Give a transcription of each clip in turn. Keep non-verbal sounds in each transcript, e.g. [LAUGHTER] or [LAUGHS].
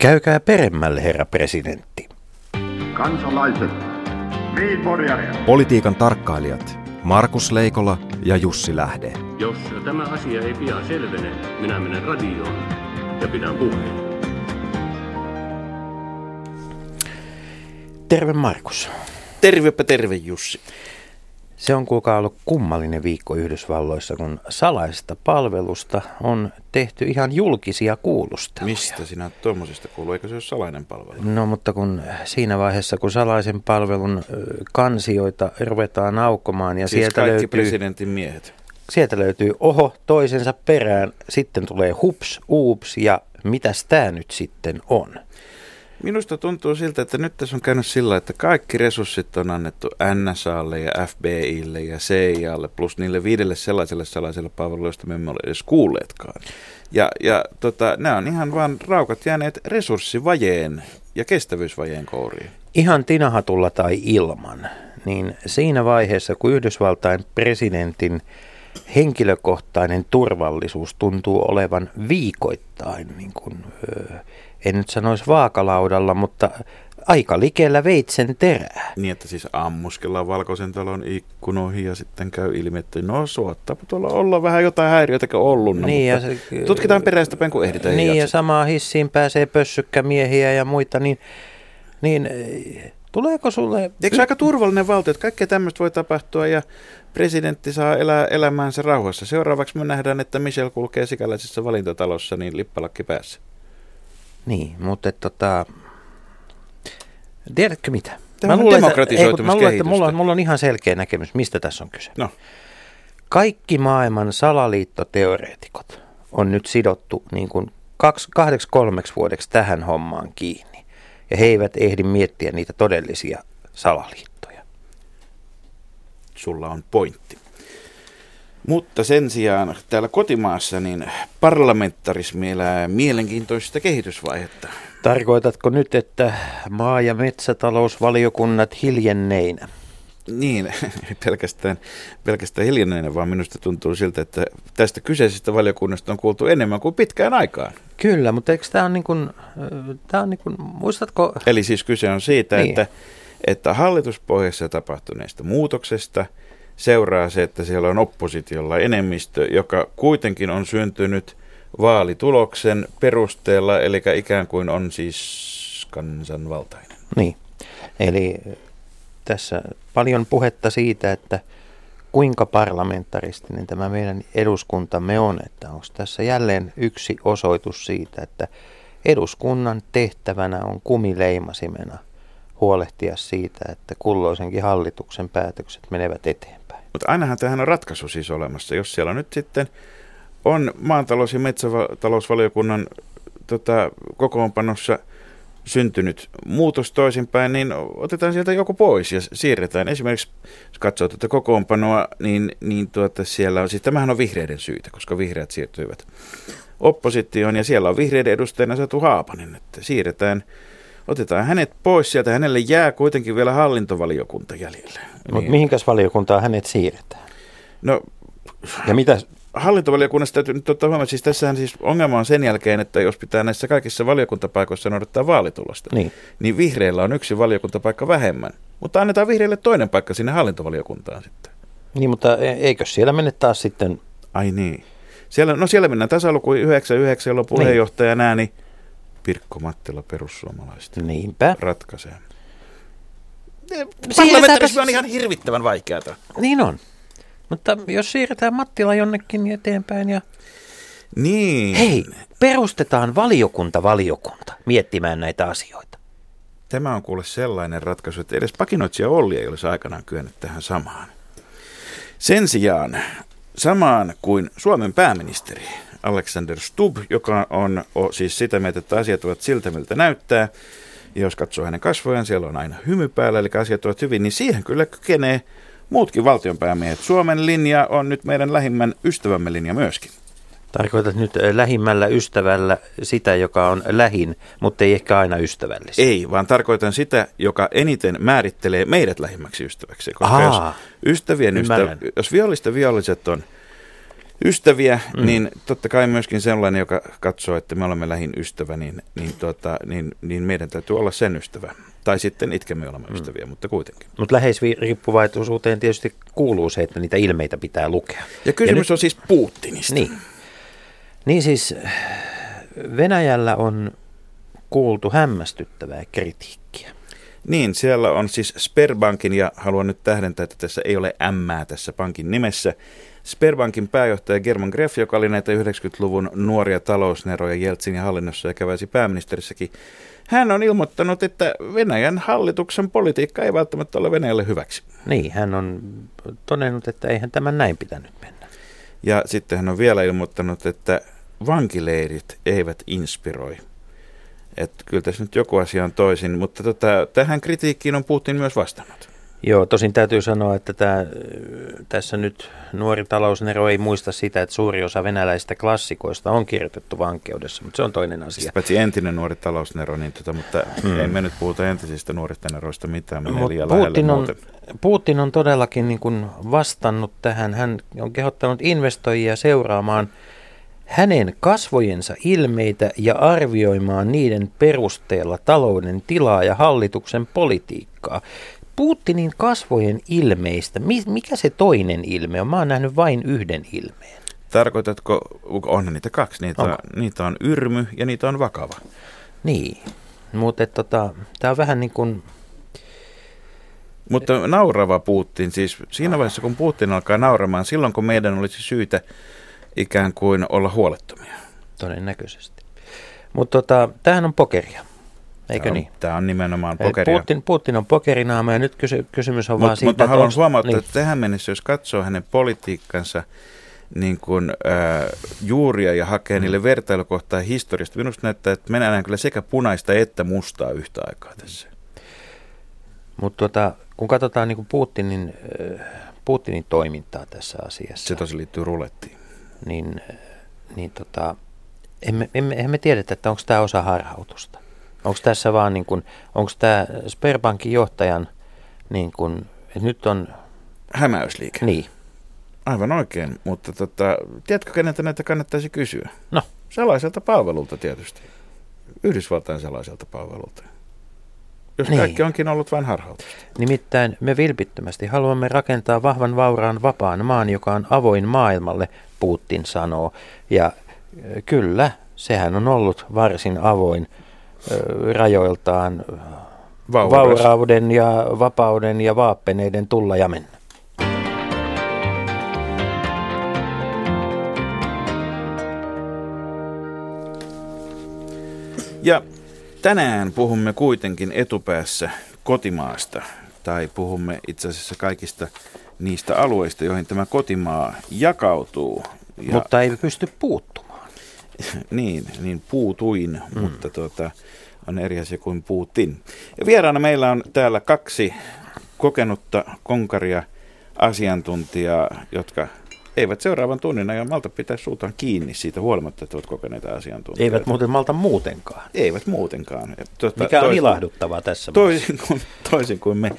Käykää peremmälle, herra presidentti. Kansalaiset, Politiikan tarkkailijat Markus Leikola ja Jussi Lähde. Jos tämä asia ei pian selvene, minä menen radioon ja pidän puheen. Terve Markus. Tervepä terve Jussi. Se on kuulkaa ollut kummallinen viikko Yhdysvalloissa, kun salaisesta palvelusta on tehty ihan julkisia kuulusteluja. Mistä sinä tuommoisesta kuuluu? Eikö se ole salainen palvelu? No mutta kun siinä vaiheessa, kun salaisen palvelun kansioita ruvetaan aukomaan ja siis sieltä kaikki löytyy, presidentin miehet. sieltä löytyy oho toisensa perään, sitten tulee hups, uups ja mitäs tämä nyt sitten on? Minusta tuntuu siltä, että nyt tässä on käynyt sillä, että kaikki resurssit on annettu NSAlle ja FBIlle ja CIAlle plus niille viidelle sellaiselle salaiselle palveluille, joista me emme ole edes kuulleetkaan. Ja, ja tota, nämä on ihan vaan raukat jääneet resurssivajeen ja kestävyysvajeen kouriin. Ihan tinahatulla tai ilman, niin siinä vaiheessa, kun Yhdysvaltain presidentin henkilökohtainen turvallisuus tuntuu olevan viikoittain, niin kuin, en nyt sanoisi vaakalaudalla, mutta aika likellä veitsen terää. Niin, että siis ammuskellaan valkoisen talon ikkunoihin ja sitten käy ilmi, että no suottaa tuolla olla vähän jotain häiriötäkö ollut. No, niin, ja se, tutkitaan peräistä päin, kun ehditään. Niin, ja samaa hissiin pääsee pössykkämiehiä ja muita, niin, niin tuleeko sulle... Eikö se aika turvallinen valtio, että kaikkea tämmöistä voi tapahtua ja presidentti saa elää elämäänsä rauhassa. Seuraavaksi me nähdään, että Michel kulkee sikäläisessä valintatalossa niin lippalakki päässä. Niin, mutta tota, tiedätkö mitä? Tämä mä luulen, että, ei, mä luulen, että mulla, on, mulla on ihan selkeä näkemys, mistä tässä on kyse. No. Kaikki maailman salaliittoteoreetikot on nyt sidottu niin kuin kaksi, kahdeksi kolmeksi vuodeksi tähän hommaan kiinni. Ja he eivät ehdi miettiä niitä todellisia salaliittoja. Sulla on pointti. Mutta sen sijaan täällä kotimaassa niin parlamentarismi elää mielenkiintoista kehitysvaihetta. Tarkoitatko nyt, että maa- ja metsätalousvaliokunnat hiljenneinä? Niin, [LAUGHS] pelkästään, pelkästään hiljenneinä, vaan minusta tuntuu siltä, että tästä kyseisestä valiokunnasta on kuultu enemmän kuin pitkään aikaan. Kyllä, mutta eikö tämä on niin kuin, tämä on niin kuin muistatko? Eli siis kyse on siitä, niin. että, että hallituspohjassa tapahtuneesta muutoksesta – seuraa se, että siellä on oppositiolla enemmistö, joka kuitenkin on syntynyt vaalituloksen perusteella, eli ikään kuin on siis kansanvaltainen. Niin, eli tässä paljon puhetta siitä, että kuinka parlamentaristinen tämä meidän eduskuntamme on, että onko tässä jälleen yksi osoitus siitä, että eduskunnan tehtävänä on kumileimasimena huolehtia siitä, että kulloisenkin hallituksen päätökset menevät eteen. Mutta ainahan tähän on ratkaisu siis olemassa. Jos siellä nyt sitten on maantalous- ja metsätalousvaliokunnan tota, kokoonpanossa syntynyt muutos toisinpäin, niin otetaan sieltä joku pois ja siirretään. Esimerkiksi, jos katsoo tätä kokoonpanoa, niin, niin tuota, siellä on, siis tämähän on vihreiden syytä, koska vihreät siirtyivät oppositioon ja siellä on vihreiden edustajana Satu Haapanen, että siirretään otetaan hänet pois sieltä. Hänelle jää kuitenkin vielä hallintovaliokunta jäljelle. Mutta niin. mihinkäs valiokuntaan hänet siirretään? No, ja mitä? Hallintovaliokunnassa täytyy nyt ottaa huomioon, siis tässähän siis ongelma on sen jälkeen, että jos pitää näissä kaikissa valiokuntapaikoissa noudattaa vaalitulosta, niin. niin vihreillä on yksi valiokuntapaikka vähemmän. Mutta annetaan vihreille toinen paikka sinne hallintovaliokuntaan sitten. Niin, mutta e- eikö siellä mene taas sitten... Ai niin. Siellä, no siellä mennään tasaluku 99, jolla puheenjohtaja niin. nää, niin Pirkko Mattila perussuomalaista. Niinpä. Ratkaisee. Parlamentarismi on ihan hirvittävän vaikeaa. Niin on. Mutta jos siirretään Mattila jonnekin eteenpäin ja... Niin. Hei, perustetaan valiokunta valiokunta miettimään näitä asioita. Tämä on kuule sellainen ratkaisu, että edes pakinoitsija Olli ei olisi aikanaan kyennyt tähän samaan. Sen sijaan samaan kuin Suomen pääministeri Alexander Stubb, joka on, siis sitä mieltä, että asiat ovat siltä, miltä näyttää. Ja jos katsoo hänen kasvojaan, siellä on aina hymy päällä, eli asiat ovat hyvin, niin siihen kyllä kykenee muutkin valtionpäämiehet. Suomen linja on nyt meidän lähimmän ystävämme linja myöskin. Tarkoitat nyt äh, lähimmällä ystävällä sitä, joka on lähin, mutta ei ehkä aina ystävällistä. Ei, vaan tarkoitan sitä, joka eniten määrittelee meidät lähimmäksi ystäväksi. Koska Aa, jos ystävien ystävä, jos vihollisten viholliset on ystäviä, mm. niin totta kai myöskin sellainen, joka katsoo, että me olemme lähin ystävä, niin, niin, tuota, niin, niin meidän täytyy olla sen ystävä. Tai sitten itkemme olemme mm. ystäviä, mutta kuitenkin. Mutta läheisriippuvaisuuteen tietysti kuuluu se, että niitä ilmeitä pitää lukea. Ja kysymys ja nyt, on siis Putinista. Niin. niin siis Venäjällä on kuultu hämmästyttävää kritiikkiä. Niin, siellä on siis Sperbankin, ja haluan nyt tähdentää, että tässä ei ole M tässä pankin nimessä. Sperbankin pääjohtaja German Greff, joka oli näitä 90-luvun nuoria talousneroja Jeltsinin hallinnossa ja käväisi pääministerissäkin, hän on ilmoittanut, että Venäjän hallituksen politiikka ei välttämättä ole Venäjälle hyväksi. Niin, hän on todennut, että eihän tämän näin pitänyt mennä. Ja sitten hän on vielä ilmoittanut, että vankileirit eivät inspiroi. Että kyllä tässä nyt joku asia on toisin, mutta tota, tähän kritiikkiin on Putin myös vastannut. Joo, tosin täytyy sanoa, että tämä, tässä nyt nuori talousnero ei muista sitä, että suuri osa venäläisistä klassikoista on kirjoitettu vankeudessa, mutta se on toinen asia. Siis paitsi entinen nuori talousnero, niin tota, mutta hmm. ei me nyt puhuta entisistä nuorista neroista mitään, menee liian Putin on, Putin on todellakin niin kuin vastannut tähän, hän on kehottanut investoijia seuraamaan hänen kasvojensa ilmeitä ja arvioimaan niiden perusteella talouden tilaa ja hallituksen politiikkaa. Putinin kasvojen ilmeistä, mikä se toinen ilme on? Mä oon nähnyt vain yhden ilmeen. Tarkoitatko, on niitä kaksi, niitä, on, niitä on yrmy ja niitä on vakava. Niin, mutta tota, tämä on vähän niin kuin... Mutta naurava Putin, siis siinä vaiheessa kun Putin alkaa nauramaan, silloin kun meidän olisi syytä ikään kuin olla huolettomia. Todennäköisesti. Mutta tota, tämähän on pokeria. Eikö tämä on, niin? Tämä on nimenomaan pokeria. Putin, Putin on pokerinaama ja nyt kysy, kysymys on Mut, vaan siitä, Mutta haluan huomauttaa, niin. että tähän mennessä, jos katsoo hänen politiikkansa niin kuin, äh, juuria ja hakee mm. niille vertailukohtaa historiasta, minusta näyttää, että me nähdään kyllä sekä punaista että mustaa yhtä aikaa tässä. Mutta tota, kun katsotaan niin kuin Putinin, äh, Putinin toimintaa tässä asiassa. Se tosi liittyy rulettiin. Niin, niin tota, emme, emme, emme tiedetä, että onko tämä osa harhautusta. Onko tässä vaan niin kuin, onko tämä Sperbankin johtajan niin kuin, että nyt on... Hämäysliike. Niin. Aivan oikein, mutta tota, tiedätkö keneltä näitä kannattaisi kysyä? No. Sellaiselta palvelulta tietysti. Yhdysvaltain sellaiselta palvelulta. Jos niin. kaikki onkin ollut vain harhautusta. Nimittäin me vilpittömästi haluamme rakentaa vahvan, vauraan, vapaan maan, joka on avoin maailmalle, Putin sanoo. Ja kyllä, sehän on ollut varsin avoin rajoiltaan Vauras. vaurauden ja vapauden ja vaappeneiden tulla ja mennä. Ja tänään puhumme kuitenkin etupäässä kotimaasta, tai puhumme itse asiassa kaikista niistä alueista, joihin tämä kotimaa jakautuu. Ja Mutta ei pysty puuttumaan. [COUGHS] niin, niin puutuin, mm. mutta tuota, on eri asia kuin Putin. Ja vieraana meillä on täällä kaksi kokenutta konkaria asiantuntijaa, jotka eivät seuraavan tunnin ajan malta pitää suutaan kiinni siitä huolimatta, että ovat kokeneita asiantuntijoita. Eivät muuten malta muutenkaan. Eivät muutenkaan. Tuota, Mikä on toisin, ilahduttavaa tässä toisin kuin, toisin kuin me.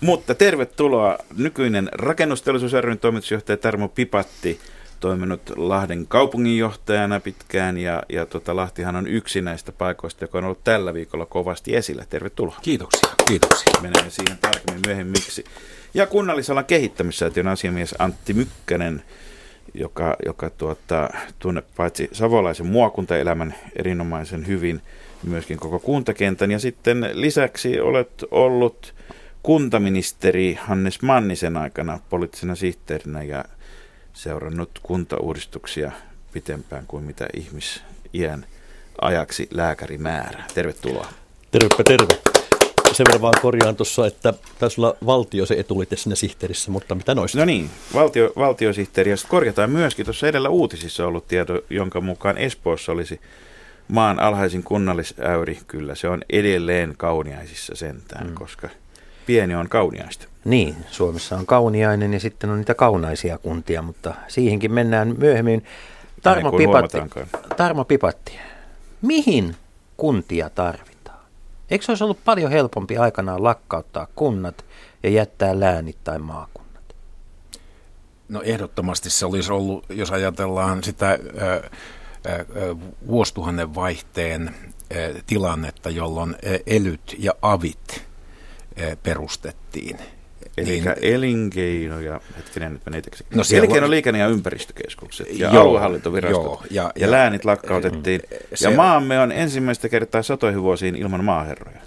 Mutta tervetuloa nykyinen rakennusteollisuus toimitusjohtaja Tarmo Pipatti toiminut Lahden kaupunginjohtajana pitkään ja, ja tota, Lahtihan on yksi näistä paikoista, joka on ollut tällä viikolla kovasti esillä. Tervetuloa. Kiitoksia, kiitoksia. Menemme siihen tarkemmin myöhemmiksi. Ja kunnallisalan kehittämissäätiön asiamies Antti Mykkänen, joka, joka tuota, tunne paitsi savolaisen muokuntaelämän erinomaisen hyvin, myöskin koko kuntakentän. Ja sitten lisäksi olet ollut kuntaministeri Hannes Mannisen aikana poliittisena sihteerinä ja seurannut kuntauudistuksia pitempään kuin mitä ihmisiän ajaksi lääkäri määrää. Tervetuloa. Tervepä terve. Sen verran vaan korjaan tuossa, että taisi olla valtio se etulite siinä sihteerissä, mutta mitä noista? No niin, valtio, valtiosihteeri. Ja korjataan myöskin tuossa edellä uutisissa ollut tieto, jonka mukaan Espoossa olisi maan alhaisin kunnallisäyri. Kyllä se on edelleen kauniaisissa sentään, mm. koska pieni on kauniaista. Niin, Suomessa on kauniainen ja sitten on niitä kaunaisia kuntia, mutta siihenkin mennään myöhemmin. Tarmo Pipatti, Tarmo Pipatti, mihin kuntia tarvitaan? Eikö se olisi ollut paljon helpompi aikanaan lakkauttaa kunnat ja jättää läänit tai maakunnat? No ehdottomasti se olisi ollut, jos ajatellaan sitä ää, ää, vuosituhannen vaihteen ää, tilannetta, jolloin elyt ja avit perustettiin. Eli Niin- elinkeino ja, hetkinen nyt menee teksti. No No, elinkeino, on- liikenne ja ympäristökeskukset ja Joo, aluehallintovirastot joo, ja- ja, ja, läänit lakkautettiin. se- ja maamme on ensimmäistä kertaa satoihin vuosiin ilman maaherroja.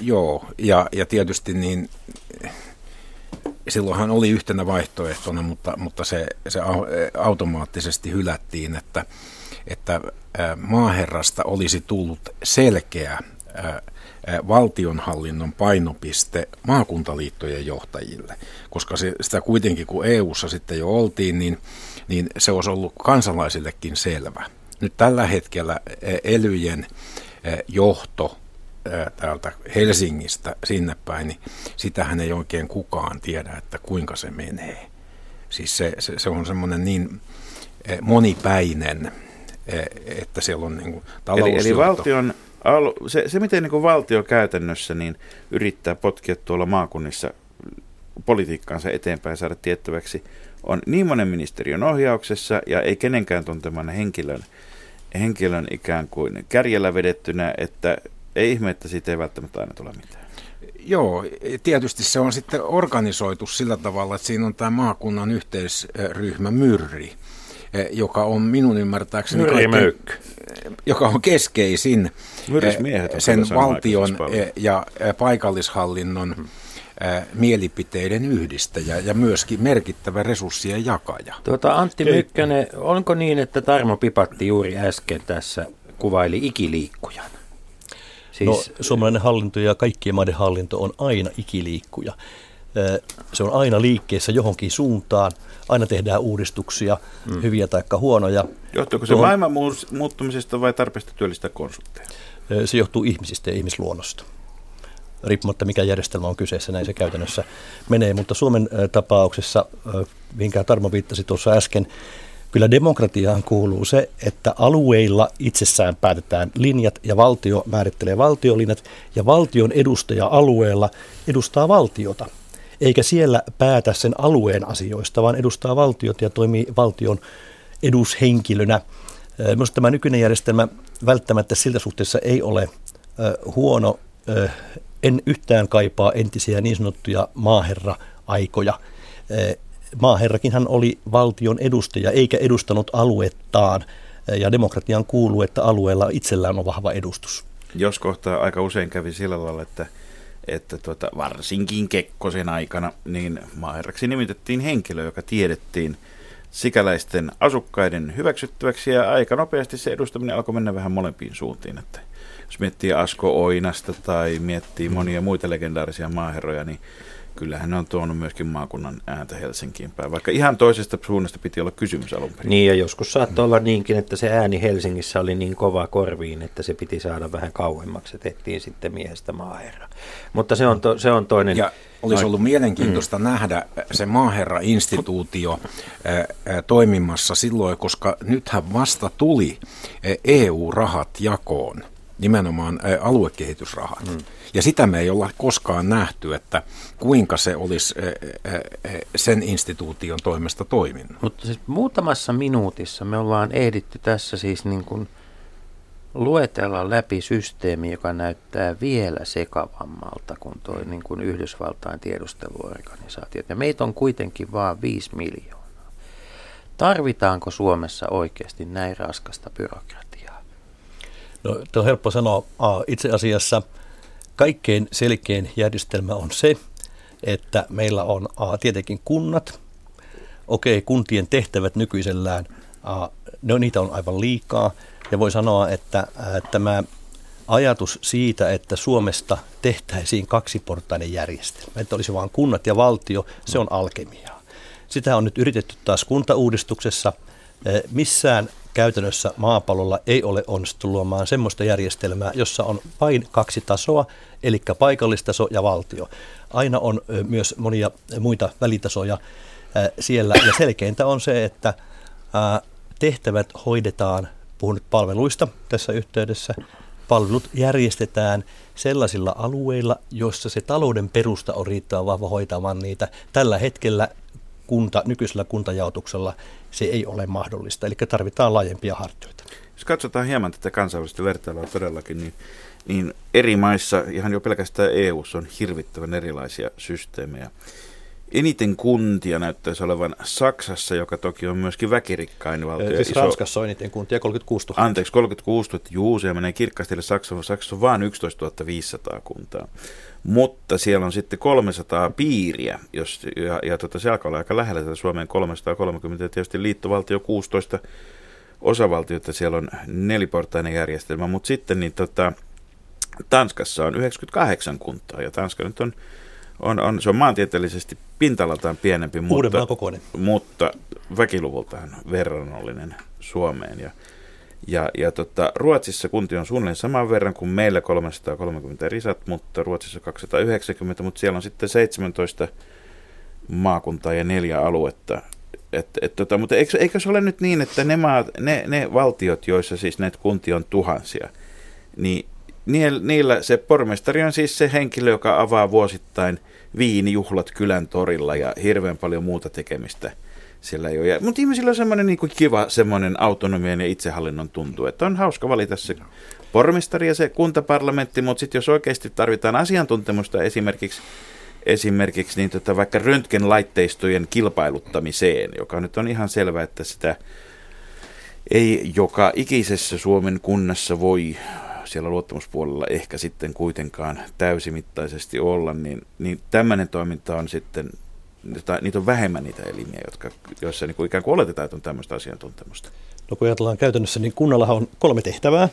Joo, ja, ja tietysti niin silloinhan oli yhtenä vaihtoehtona, mutta, mutta se, se au- automaattisesti hylättiin, että, että maaherrasta olisi tullut selkeä valtionhallinnon painopiste maakuntaliittojen johtajille, koska se, sitä kuitenkin kun EU-ssa sitten jo oltiin, niin, niin se olisi ollut kansalaisillekin selvä. Nyt tällä hetkellä ää, elyjen ää, johto ää, täältä Helsingistä sinne päin, niin sitähän ei oikein kukaan tiedä, että kuinka se menee. Siis se, se, se on semmoinen niin eh, monipäinen, eh, että siellä on niin kuin Eli, eli valtion, se, se miten niin valtio käytännössä niin yrittää potkia tuolla maakunnissa politiikkaansa eteenpäin saada tiettäväksi, on niin monen ministeriön ohjauksessa ja ei kenenkään tunteman henkilön, henkilön ikään kuin kärjellä vedettynä, että ei ihme, että siitä ei välttämättä aina tule mitään. Joo, tietysti se on sitten organisoitu sillä tavalla, että siinä on tämä maakunnan yhteisryhmä Myrri, joka on minun ymmärtääkseni kaikkein- Möykky. joka on keskeisin eh, on sen valtion eh, ja eh, paikallishallinnon eh, mielipiteiden yhdistäjä ja myöskin merkittävä resurssien jakaja. Tuota, Antti Mykkänen, onko niin, että Tarmo Pipatti juuri äsken tässä kuvaili ikiliikkujan? Siis, No, suomalainen hallinto ja kaikkien maiden hallinto on aina ikiliikkuja. Se on aina liikkeessä johonkin suuntaan. Aina tehdään uudistuksia, mm. hyviä tai huonoja. Johtuuko se Tuohon- maailman muuttumisesta vai tarpeesta työllistää konsultteja? Se johtuu ihmisistä ja ihmisluonnosta. Riippumatta mikä järjestelmä on kyseessä, näin se käytännössä menee. Mutta Suomen tapauksessa, minkä Tarmo viittasi tuossa äsken, kyllä demokratiaan kuuluu se, että alueilla itsessään päätetään linjat ja valtio määrittelee valtiolinjat ja valtion edustaja alueella edustaa valtiota. Eikä siellä päätä sen alueen asioista, vaan edustaa valtiota ja toimii valtion edushenkilönä. Minusta tämä nykyinen järjestelmä välttämättä siltä suhteessa ei ole huono. En yhtään kaipaa entisiä niin sanottuja maaherra-aikoja. Maaherrakinhan oli valtion edustaja eikä edustanut aluettaan. Ja demokratian kuuluu, että alueella itsellään on vahva edustus. Jos kohtaa aika usein kävi sillä lailla, että, että tuota, varsinkin Kekkosen aikana, niin maaherraksi nimitettiin henkilö, joka tiedettiin sikäläisten asukkaiden hyväksyttäväksi ja aika nopeasti se edustaminen alkoi mennä vähän molempiin suuntiin. Että jos miettii Asko Oinasta tai miettii monia muita legendaarisia maaherroja, niin kyllähän ne on tuonut myöskin maakunnan ääntä Helsinkiin päin, vaikka ihan toisesta suunnasta piti olla kysymys alun perin. Niin ja joskus saattoi olla niinkin, että se ääni Helsingissä oli niin kova korviin, että se piti saada vähän kauemmaksi ja tehtiin sitten miehestä maaherra. Mutta se on, to, se on toinen. Ja olisi ollut mielenkiintoista mm. nähdä se maaherra-instituutio toimimassa silloin, koska nythän vasta tuli EU-rahat jakoon, nimenomaan aluekehitysrahat. Mm. Ja sitä me ei olla koskaan nähty, että kuinka se olisi sen instituution toimesta toiminut. Mutta siis muutamassa minuutissa me ollaan ehditty tässä siis niin kuin luetella läpi systeemi, joka näyttää vielä sekavammalta kuin tuo niin kuin Yhdysvaltain tiedusteluorganisaatiot. Ja meitä on kuitenkin vain 5 miljoonaa. Tarvitaanko Suomessa oikeasti näin raskasta byrokratiaa? No, on helppo sanoa. A, itse asiassa kaikkein selkein järjestelmä on se, että meillä on A, tietenkin kunnat. Okei, kuntien tehtävät nykyisellään, A, ne on, niitä on aivan liikaa. Ja voi sanoa, että ää, tämä ajatus siitä, että Suomesta tehtäisiin kaksiportainen järjestelmä, että olisi vain kunnat ja valtio, se on alkemiaa. Sitä on nyt yritetty taas kuntauudistuksessa. Eh, Missään käytännössä maapallolla ei ole onnistuttu luomaan semmoista järjestelmää, jossa on vain kaksi tasoa, eli paikallistaso ja valtio. Aina on ö, myös monia muita välitasoja siellä, ja selkeintä on se, että tehtävät hoidetaan, puhun nyt palveluista tässä yhteydessä, palvelut järjestetään sellaisilla alueilla, joissa se talouden perusta on riittävän vahva hoitamaan niitä. Tällä hetkellä kunta, nykyisellä kuntajaotuksella se ei ole mahdollista. Eli tarvitaan laajempia hartioita. Jos katsotaan hieman tätä kansainvälistä vertailua todellakin, niin, niin eri maissa, ihan jo pelkästään EU, on hirvittävän erilaisia systeemejä. Eniten kuntia näyttäisi olevan Saksassa, joka toki on myöskin väkirikkain valtio. Siis iso... Ranskassa on eniten kuntia, 36 000. Anteeksi, 36 000, juu, se menee kirkkaasti Saksassa. Saksassa on vain 11 500 kuntaa. Mutta siellä on sitten 300 piiriä, jos, ja, ja tota, se alkaa olla aika lähellä tätä Suomen 330, ja tietysti liittovaltio 16 osavaltiota, siellä on neliportainen järjestelmä, mutta sitten niin tota, Tanskassa on 98 kuntaa, ja Tanska nyt on on, on, se on maantieteellisesti pintalaltaan pienempi, mutta, mutta väkiluvultaan verrannollinen Suomeen. Ja, ja, ja tota, Ruotsissa kunti on suunnilleen saman verran kuin meillä 330 risat, mutta Ruotsissa 290, mutta siellä on sitten 17 maakuntaa ja neljä aluetta. Et, et, tota, mutta eikö, eikö se ole nyt niin, että ne, maat, ne, ne valtiot, joissa siis näitä kuntia on tuhansia, niin niillä se pormestari on siis se henkilö, joka avaa vuosittain viinijuhlat kylän torilla ja hirveän paljon muuta tekemistä siellä ei ole. Mutta ihmisillä on semmoinen niin kiva semmoinen autonomian ja itsehallinnon tuntu, että on hauska valita se pormestari ja se kuntaparlamentti, mutta sitten jos oikeasti tarvitaan asiantuntemusta esimerkiksi esimerkiksi niin tota, vaikka röntgenlaitteistojen kilpailuttamiseen, joka nyt on ihan selvä, että sitä ei joka ikisessä Suomen kunnassa voi siellä luottamuspuolella ehkä sitten kuitenkaan täysimittaisesti olla, niin, niin tämmöinen toiminta on sitten, niitä on vähemmän niitä elimiä, jotka, joissa niin kuin ikään kuin oletetaan, että on tämmöistä asiantuntemusta. No kun ajatellaan käytännössä, niin kunnallahan on kolme tehtävää.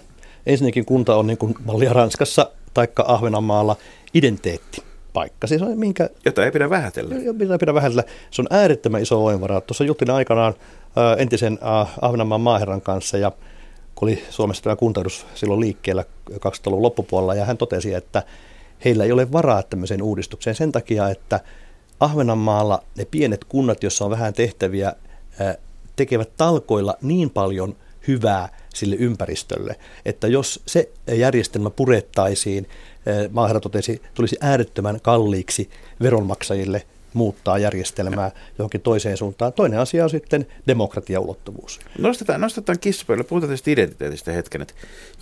Ensinnäkin kunta on niin kuin mallia Ranskassa taikka Ahvenanmaalla identiteetti paikka. Siis on minkä, Jota ei pidä vähätellä. Jota ei pidä vähätellä. Se on äärettömän iso voimavara. Tuossa jutin aikanaan entisen Ahvenanmaan maaherran kanssa ja kun oli Suomessa tämä kuntaudus silloin liikkeellä 2000-luvun loppupuolella, ja hän totesi, että heillä ei ole varaa tämmöiseen uudistukseen sen takia, että Ahvenanmaalla ne pienet kunnat, joissa on vähän tehtäviä, tekevät talkoilla niin paljon hyvää sille ympäristölle, että jos se järjestelmä purettaisiin, maaherra totesi, tulisi äärettömän kalliiksi veronmaksajille muuttaa järjestelmää johonkin toiseen suuntaan. Toinen asia on sitten demokratiaulottuvuus. Nostetaan, nostetaan kissapöydällä, puhutaan tästä identiteetistä hetken. Että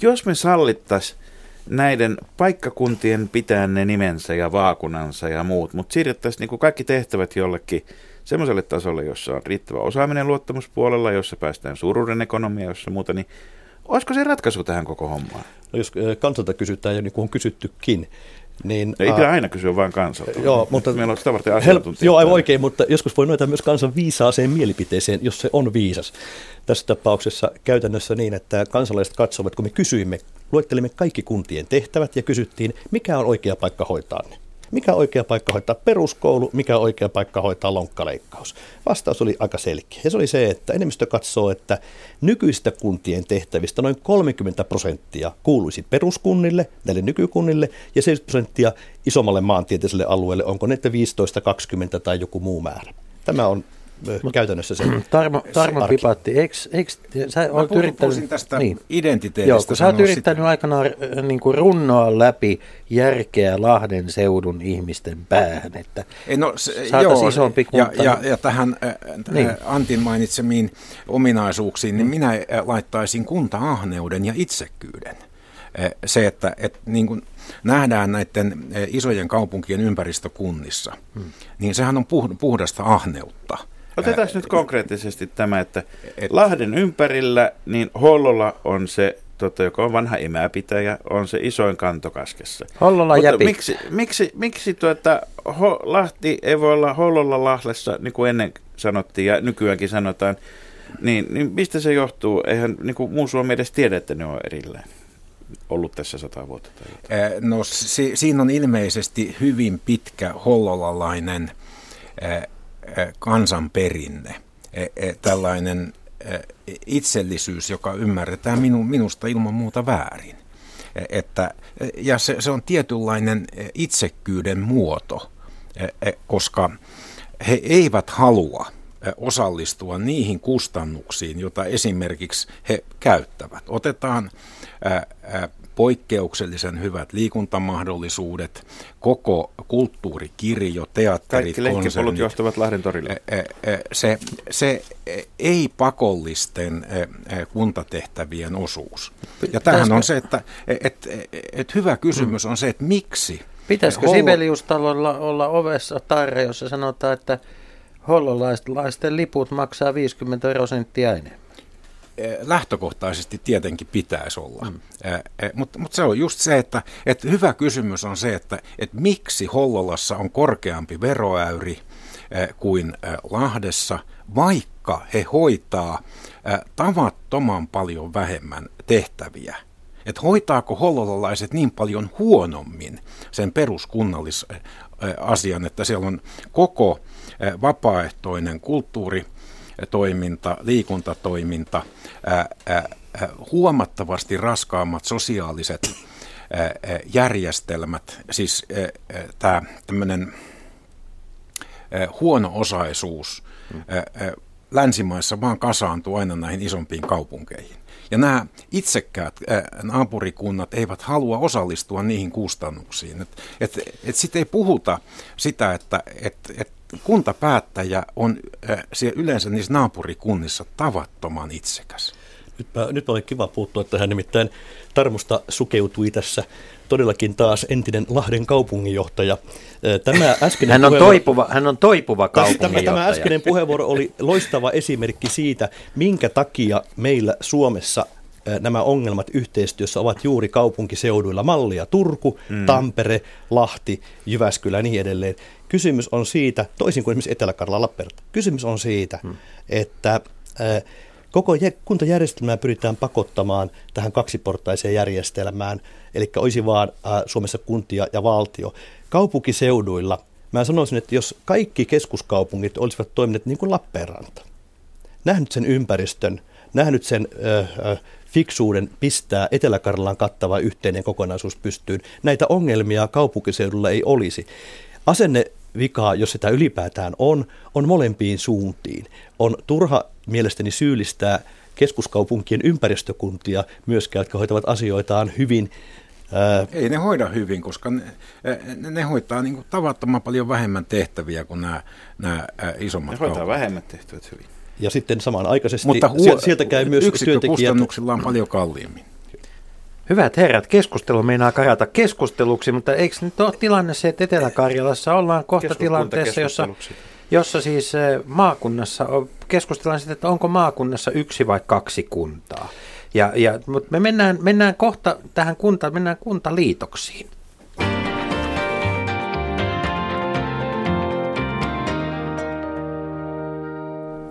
jos me sallittaisiin näiden paikkakuntien pitää ne nimensä ja vaakunansa ja muut, mutta siirrettäisiin niin kaikki tehtävät jollekin semmoiselle tasolle, jossa on riittävä osaaminen luottamuspuolella, jossa päästään suuruuden ekonomia, jossa muuta, niin olisiko se ratkaisu tähän koko hommaan? No jos kansalta kysytään ja niin kuin on kysyttykin, niin, ei pidä aina kysyä vain kansalta. Joo, mutta, Meillä on sitä varten asiantuntijat. Joo, aivan oikein, mutta joskus voi nojata myös kansan viisaaseen mielipiteeseen, jos se on viisas. Tässä tapauksessa käytännössä niin, että kansalaiset katsovat, kun me kysyimme, luettelimme kaikki kuntien tehtävät ja kysyttiin, mikä on oikea paikka hoitaa ne mikä oikea paikka hoitaa peruskoulu, mikä oikea paikka hoitaa lonkkaleikkaus. Vastaus oli aika selkeä. Ja se oli se, että enemmistö katsoo, että nykyistä kuntien tehtävistä noin 30 prosenttia kuuluisi peruskunnille, näille nykykunnille, ja 70 prosenttia isommalle maantieteelliselle alueelle, onko ne 15, 20 tai joku muu määrä. Tämä on käytännössä se [CLEARS THROAT] Tarmo, Tarmo Pipatti, eikö, eikö sä Mä olet yrittänyt... tästä niin. identiteetistä. Joo, kun sä oot yrittänyt sitä. aikanaan äh, niin kuin runnoa läpi järkeä Lahden seudun ihmisten päähän, että Ei, no, se, joo, isompi ja, ja, ja tähän äh, niin. Antin mainitsemiin ominaisuuksiin, niin minä äh, laittaisin kunta-ahneuden ja itsekkyyden. Äh, se, että et, niin kuin, nähdään näiden äh, isojen kaupunkien ympäristökunnissa, hmm. niin sehän on puhdasta ahneutta. Otetaan nyt konkreettisesti tämä, että et, Lahden ympärillä niin Hollola on se, tota, joka on vanha imäpitäjä, on se isoin kantokaskessa. Hollola Mutta jäpi. Miksi, miksi, miksi tuota, ho, Lahti ei voi olla Hollola Lahdessa, niin kuin ennen sanottiin ja nykyäänkin sanotaan, niin, niin mistä se johtuu? Eihän niin kuin muu Suomi edes tiedä, että ne on erillään ollut tässä sata vuotta? Tai no si, siinä on ilmeisesti hyvin pitkä hollolalainen kansanperinne, e, e, tällainen itsellisyys, joka ymmärretään minu, minusta ilman muuta väärin. Että, ja se, se on tietynlainen itsekkyyden muoto, koska he eivät halua osallistua niihin kustannuksiin, joita esimerkiksi he käyttävät. Otetaan poikkeuksellisen hyvät liikuntamahdollisuudet, koko kulttuurikirjo, teatterit, Kaikki lenkkipolut johtavat Lahden torille. E- e- e- Se, se ei pakollisten kuntatehtävien osuus. Ja tämähän on se, että et, et, et hyvä kysymys on se, että miksi Pitäisikö Hollo- Sibeliustalolla olla ovessa tarre, jossa sanotaan, että hollolaisten liput maksaa 50 prosenttia enemmän? Eh, lähtökohtaisesti tietenkin pitäisi olla. Mm. Mutta mut se on just se, että et hyvä kysymys on se, että et miksi Hollolassa on korkeampi veroäyri eh, kuin eh, Lahdessa, vaikka he hoitaa eh, tavattoman paljon vähemmän tehtäviä. Et hoitaako hollolalaiset niin paljon huonommin sen peruskunnallisasian, että siellä on koko eh, vapaaehtoinen kulttuuri, toiminta, liikuntatoiminta, ää, ää, huomattavasti raskaammat sosiaaliset ää, järjestelmät, siis tämä tämmöinen huono-osaisuus ää, länsimaissa vaan kasaantuu aina näihin isompiin kaupunkeihin. Ja nämä itsekkäät ää, naapurikunnat eivät halua osallistua niihin kustannuksiin. Et, et, et Sitten ei puhuta sitä, että et, et kuntapäättäjä on äh, siellä yleensä niissä naapurikunnissa tavattoman itsekäs. Nytpä, nyt oli kiva puuttua tähän, nimittäin Tarmusta sukeutui tässä todellakin taas entinen Lahden kaupunginjohtaja. Tämä [LAUGHS] äskeinen hän, on puheenvuoro- toipuva, hän on toipuva Tämä, kaupunginjohtaja. tämä äskeinen puheenvuoro oli loistava esimerkki siitä, minkä takia meillä Suomessa eh, nämä ongelmat yhteistyössä ovat juuri kaupunkiseuduilla. Mallia Turku, mm. Tampere, Lahti, Jyväskylä ja niin edelleen. Kysymys on siitä, toisin kuin esimerkiksi Etelä-Karjala Lappeenranta, kysymys on siitä, mm. että koko jä- kuntajärjestelmää pyritään pakottamaan tähän kaksiportaiseen järjestelmään, eli olisi vaan Suomessa kuntia ja valtio. Kaupunkiseuduilla, mä sanoisin, että jos kaikki keskuskaupungit olisivat toimineet niin kuin Lappeenranta, nähnyt sen ympäristön, nähnyt sen ö, ö, fiksuuden pistää Etelä-Karjalan kattava yhteinen kokonaisuus pystyyn, näitä ongelmia kaupunkiseudulla ei olisi. Asenne vika, jos sitä ylipäätään on, on molempiin suuntiin. On turha mielestäni syyllistää keskuskaupunkien ympäristökuntia myöskään, jotka hoitavat asioitaan hyvin. Ää, Ei ne hoida hyvin, koska ne, ne, ne hoitaa niin kuin tavattoman paljon vähemmän tehtäviä kuin nämä, nämä Ne isommat hoitaa kaupungit. vähemmät tehtävät hyvin. ja sitten samanaikaisesti Mutta huo- sieltä käy myös työntekijät. yksikkökustannuksillaan paljon kalliimmin. Hyvät herrat, keskustelu meinaa karata keskusteluksi, mutta eikö nyt ole tilanne se, että Etelä-Karjalassa ollaan kohta tilanteessa, jossa, jossa siis eh, maakunnassa, on- keskustellaan siitä, että onko maakunnassa yksi vai kaksi kuntaa. Ja, ja, mutta me mennään, mennään kohta tähän kunta, mennään kuntaliitoksiin.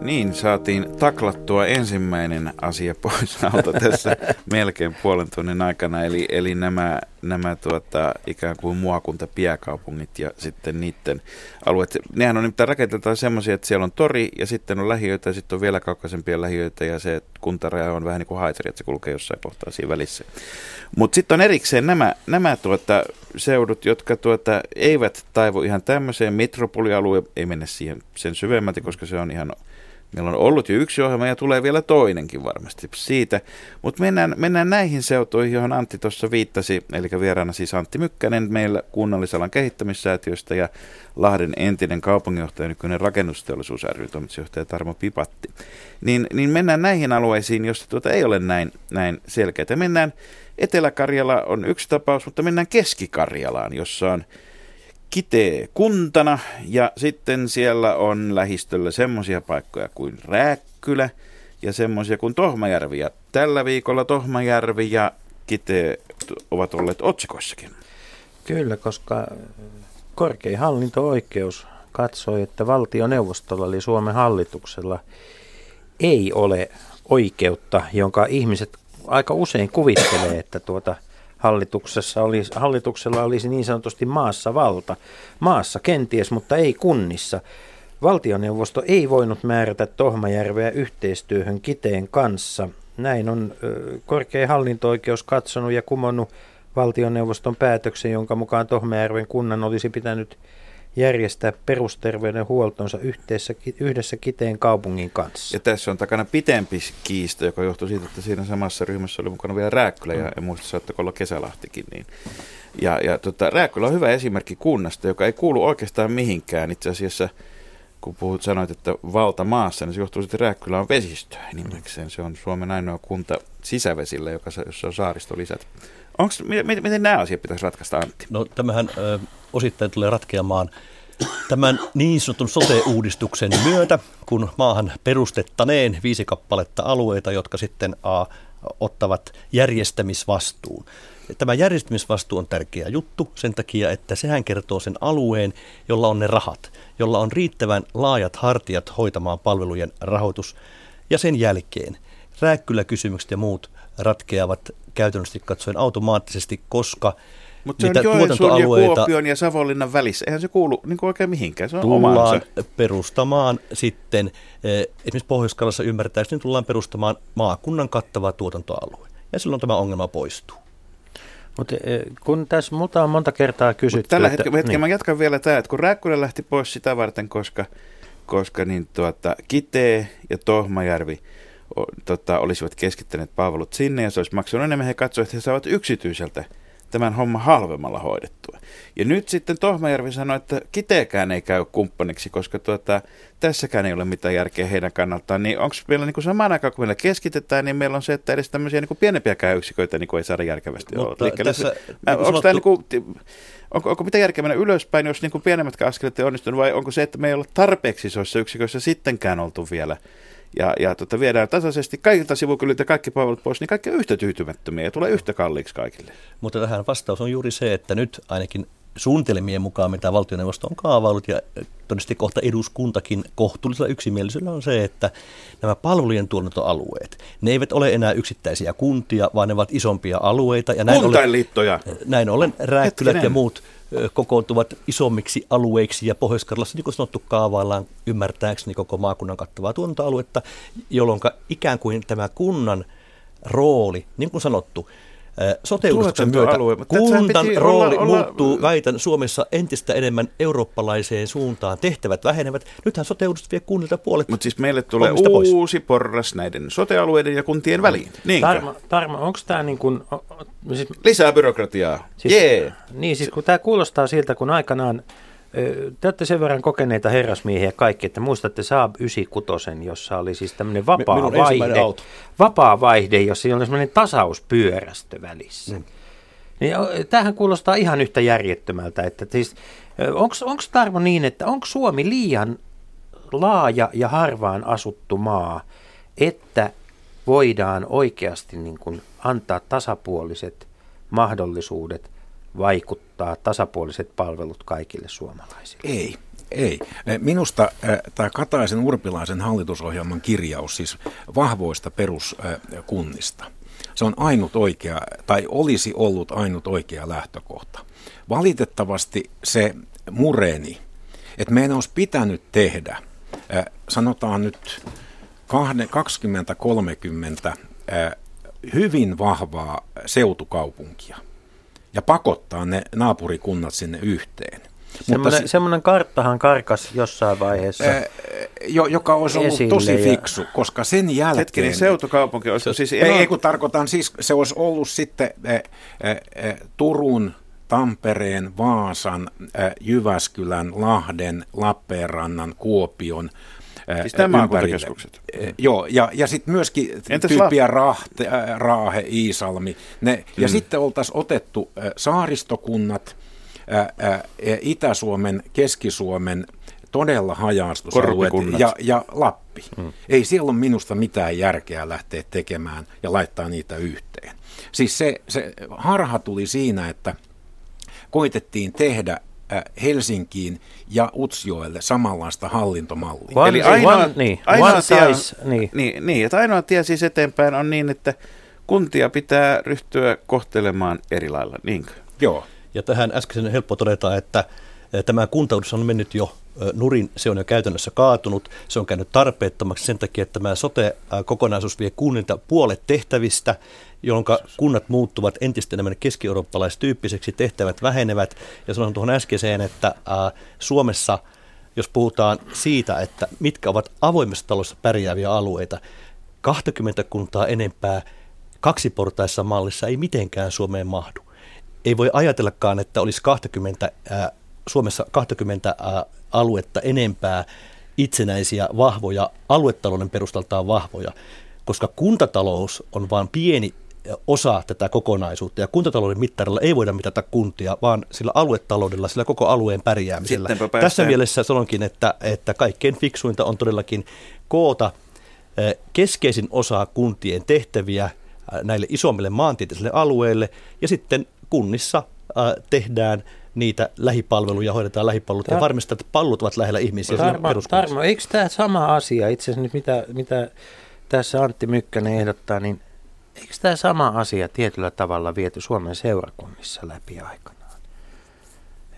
Niin, saatiin taklattua ensimmäinen asia pois [LAUGHS] alta tässä melkein puolen tunnin aikana, eli, eli nämä, nämä tuota, ikään kuin muakuntapiäkaupungit ja sitten niiden alueet. Nehän on nimittäin rakenteeltaan semmoisia, että siellä on tori ja sitten on lähiöitä ja sitten on vielä kaukaisempia lähiöitä ja se kuntaraja on vähän niin kuin haitari, että se kulkee jossain kohtaa siinä välissä. Mutta sitten on erikseen nämä, nämä tuota, seudut, jotka tuota, eivät taivu ihan tämmöiseen metropolialueen, ei mennä siihen sen syvemmälti, koska se on ihan Meillä on ollut jo yksi ohjelma ja tulee vielä toinenkin varmasti siitä. Mutta mennään, mennään näihin seutuihin, johon Antti tuossa viittasi. Eli vieraana siis Antti Mykkänen meillä kunnallisalan kehittämissäätiöstä ja Lahden entinen kaupunginjohtaja, nykyinen rakennusteollisuus ry toimitusjohtaja Tarmo Pipatti. Niin, niin mennään näihin alueisiin, joissa tuota ei ole näin, näin selkeää. Mennään, Etelä-Karjala on yksi tapaus, mutta mennään Keski-Karjalaan, jossa on Kitee kuntana ja sitten siellä on lähistöllä semmoisia paikkoja kuin Rääkkylä ja semmoisia kuin Tohmajärvi. Ja tällä viikolla Tohmajärvi ja Kitee ovat olleet otsikoissakin. Kyllä, koska korkein hallinto-oikeus katsoi, että valtioneuvostolla eli Suomen hallituksella ei ole oikeutta, jonka ihmiset aika usein kuvittelee, että tuota hallituksessa olisi, hallituksella olisi niin sanotusti maassa valta. Maassa kenties, mutta ei kunnissa. Valtioneuvosto ei voinut määrätä Tohmajärveä yhteistyöhön Kiteen kanssa. Näin on korkein hallinto-oikeus katsonut ja kumonnut valtioneuvoston päätöksen, jonka mukaan Tohmajärven kunnan olisi pitänyt järjestää perusterveydenhuoltonsa yhdessä, yhdessä Kiteen kaupungin kanssa. Ja tässä on takana pitempi kiista, joka johtuu siitä, että siinä samassa ryhmässä oli mukana vielä Rääkkylä ja, ja muista saattako olla Kesälahtikin. Niin. Ja, ja tota, Rääkkylä on hyvä esimerkki kunnasta, joka ei kuulu oikeastaan mihinkään. Itse asiassa kun puhut, sanoit, että valta maassa, niin se johtuu siitä, että Rääkkylä on vesistöä nimekseen. Se on Suomen ainoa kunta sisävesillä, joka, jossa on saaristolisät. Onks, miten, miten nämä asiat pitäisi ratkaista, Antti? No tämähän ö, osittain tulee ratkeamaan tämän niin sanotun sote-uudistuksen myötä, kun maahan perustettaneen viisi kappaletta alueita, jotka sitten a, ottavat järjestämisvastuun. Tämä järjestämisvastuu on tärkeä juttu sen takia, että sehän kertoo sen alueen, jolla on ne rahat, jolla on riittävän laajat hartiat hoitamaan palvelujen rahoitus. Ja sen jälkeen rääkkyläkysymykset ja muut ratkeavat käytännössä katsoen automaattisesti, koska mutta se on Joensuun ja Kuopion ja Savonlinnan välissä. Eihän se kuulu niin kuin oikein mihinkään. Se on tullaan omansa. perustamaan sitten, eh, esimerkiksi Pohjois-Karjalassa ymmärtääkseni tullaan perustamaan maakunnan kattava tuotantoalue. Ja silloin tämä ongelma poistuu. Mutta kun tässä multa on monta kertaa kysytty... Mut tällä hetkellä, hetken, niin. mä jatkan vielä tämä, että kun Rääkkylä lähti pois sitä varten, koska, koska niin tuota, Kitee ja Tohmajärvi o, tota, olisivat keskittäneet palvelut sinne ja se olisi maksanut enemmän, he katsoivat, että he saavat yksityiseltä tämän homman halvemmalla hoidettua. Ja nyt sitten Tohmajärvi sanoi, että Kiteekään ei käy kumppaniksi, koska tuota, tässäkään ei ole mitään järkeä heidän kannaltaan. Niin onko meillä niin samaan aikaan, kun meillä keskitetään, niin meillä on se, että edes tämmöisiä niin kuin pienempiäkään yksiköitä niin kuin ei saada järkevästi Mutta olla liikkeelle. tässä, Mä, niin onko, sanottu- niin kuin, onko, onko mitä järkeä mennä ylöspäin, jos niin kuin pienemmätkään askeleet ei onnistunut, vai onko se, että me ei ole tarpeeksi isoissa yksiköissä sittenkään oltu vielä? Ja, ja tota, viedään tasaisesti kaikilta sivukyliltä kaikki palvelut pois, niin kaikki on yhtä tyytymättömiä ja tulee yhtä kalliiksi kaikille. Mutta tähän vastaus on juuri se, että nyt ainakin suunnitelmien mukaan, mitä valtioneuvosto on kaavaillut ja todennäköisesti kohta eduskuntakin kohtuullisella yksimielisyydellä on se, että nämä palvelujen tuotantoalueet, ne eivät ole enää yksittäisiä kuntia, vaan ne ovat isompia alueita. Ja näin ollen, näin ollen rääkkylät ja Hetkinen. muut ö, kokoontuvat isommiksi alueiksi ja Pohjois-Karjalassa, niin kuin sanottu, kaavaillaan ymmärtääkseni koko maakunnan kattavaa tuotantoaluetta, jolloin ikään kuin tämä kunnan rooli, niin kuin sanottu, sote-uudistuksen myötä kunnan piti rooli olla- olla- muuttuu, väitän, Suomessa entistä enemmän eurooppalaiseen suuntaan. Tehtävät vähenevät. Nythän sote vie kunnilta puolet. Mutta siis meille tulee Hommista pois. uusi porras näiden sotealueiden ja kuntien väliin. Niinkö? Tarmo, Tarmo onko tämä niin kuin... Siis, Lisää byrokratiaa. siis, Jee! Niin, siis kun tämä kuulostaa siltä, kun aikanaan... Te olette sen verran kokeneita herrasmiehiä kaikki, että muistatte Saab 96, jossa oli siis tämmöinen vapaa minun vaihde, vapaa vaihde, jossa oli semmoinen tasauspyörästö välissä. Mm. Niin, tämähän kuulostaa ihan yhtä järjettömältä, että siis, onko Tarvo niin, että onko Suomi liian laaja ja harvaan asuttu maa, että voidaan oikeasti niin kuin antaa tasapuoliset mahdollisuudet vaikuttaa tasapuoliset palvelut kaikille suomalaisille? Ei. Ei. Minusta tämä Kataisen Urpilaisen hallitusohjelman kirjaus siis vahvoista peruskunnista, se on ainut oikea, tai olisi ollut ainut oikea lähtökohta. Valitettavasti se mureni, että meidän olisi pitänyt tehdä, äh, sanotaan nyt kahde- 20-30 äh, hyvin vahvaa seutukaupunkia ja pakottaa ne naapurikunnat sinne yhteen. Semmoinen, si- semmoinen karttahan karkas jossain vaiheessa. Ää, jo, joka olisi ollut Esille tosi ja- fiksu, koska sen jälkeen... Hetkinen, seutukaupunki olisi siis... Ei, ei kun tarkoitan siis, se olisi ollut sitten ä, ä, ä, Turun, Tampereen, Vaasan, ä, Jyväskylän, Lahden, Lappeenrannan, Kuopion ä, Siis nämä ympärille. maakuntakeskukset. Ä, Joo, ja, ja sitten myöskin Entäs tyyppiä Rahte, ä, Raahe, Iisalmi. Ne, ja Mm. sitten oltaisiin otettu saaristokunnat, Itä-Suomen, Keski-Suomen todella haja-asutusalueet Korpikunnat. ja, ja Lappi. Hmm. Ei siellä ole minusta mitään järkeä lähteä tekemään ja laittaa niitä yhteen. Siis se, se harha tuli siinä, että koitettiin tehdä äh, Helsinkiin ja Utsjoelle samanlaista hallintomallia. One- Eli ainoa, one- niin, ainoa one tie, size, niin. Niin, niin, että ainoa tie siis eteenpäin on niin, että kuntia pitää ryhtyä kohtelemaan eri lailla, niinkö? Joo. Ja tähän äskeisen on helppo todeta, että eh, tämä kuntauudistus on mennyt jo nurin, se on jo käytännössä kaatunut. Se on käynyt tarpeettomaksi sen takia, että tämä sote-kokonaisuus vie kunnilta puolet tehtävistä, jolloin kunnat muuttuvat entistä enemmän keski-eurooppalaistyyppiseksi, tehtävät vähenevät. Ja sanon tuohon äskeiseen, että Suomessa, jos puhutaan siitä, että mitkä ovat avoimessa talossa pärjääviä alueita, 20 kuntaa enempää kaksiportaissa mallissa ei mitenkään Suomeen mahdu. Ei voi ajatellakaan, että olisi 20, ää, Suomessa 20 ää, aluetta enempää itsenäisiä, vahvoja, aluetalouden perustaltaan vahvoja, koska kuntatalous on vain pieni osa tätä kokonaisuutta. Ja kuntatalouden mittarilla ei voida mitata kuntia, vaan sillä aluetaloudella, sillä koko alueen pärjäämisellä. Tässä mielessä sanonkin, että, että kaikkein fiksuinta on todellakin koota keskeisin osa kuntien tehtäviä näille isommille maantieteellisille alueille, ja sitten kunnissa tehdään niitä lähipalveluja, hoidetaan lähipalvelut Tar- ja varmistetaan, että palvelut ovat lähellä ihmisiä. Tarmo, Tarmo eikö tämä sama asia, itse asiassa nyt mitä, mitä tässä Antti Mykkänen ehdottaa, niin eikö tämä sama asia tietyllä tavalla viety Suomen seurakunnissa läpi aikana?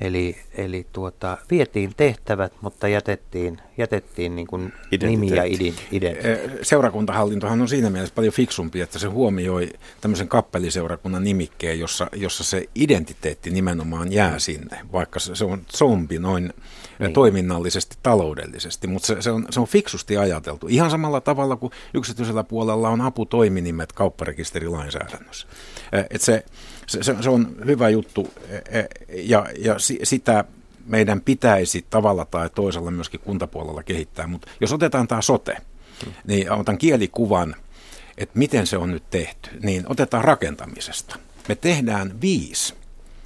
Eli, eli tuota, vietiin tehtävät, mutta jätettiin, jätettiin niin kuin nimi ja identiteetti. Seurakuntahallintohan on siinä mielessä paljon fiksumpi, että se huomioi tämmöisen kappeliseurakunnan nimikkeen, jossa, jossa se identiteetti nimenomaan jää sinne, vaikka se, se on zombi noin niin. toiminnallisesti, taloudellisesti, mutta se, se, on, se on fiksusti ajateltu. Ihan samalla tavalla kuin yksityisellä puolella on aputoiminimet kaupparekisterilainsäädännössä. Et se, se, se on hyvä juttu e, e, ja, ja sitä meidän pitäisi tavalla tai toisella myöskin kuntapuolella kehittää. Mutta jos otetaan tämä sote, niin otan kielikuvan, että miten se on nyt tehty, niin otetaan rakentamisesta. Me tehdään viisi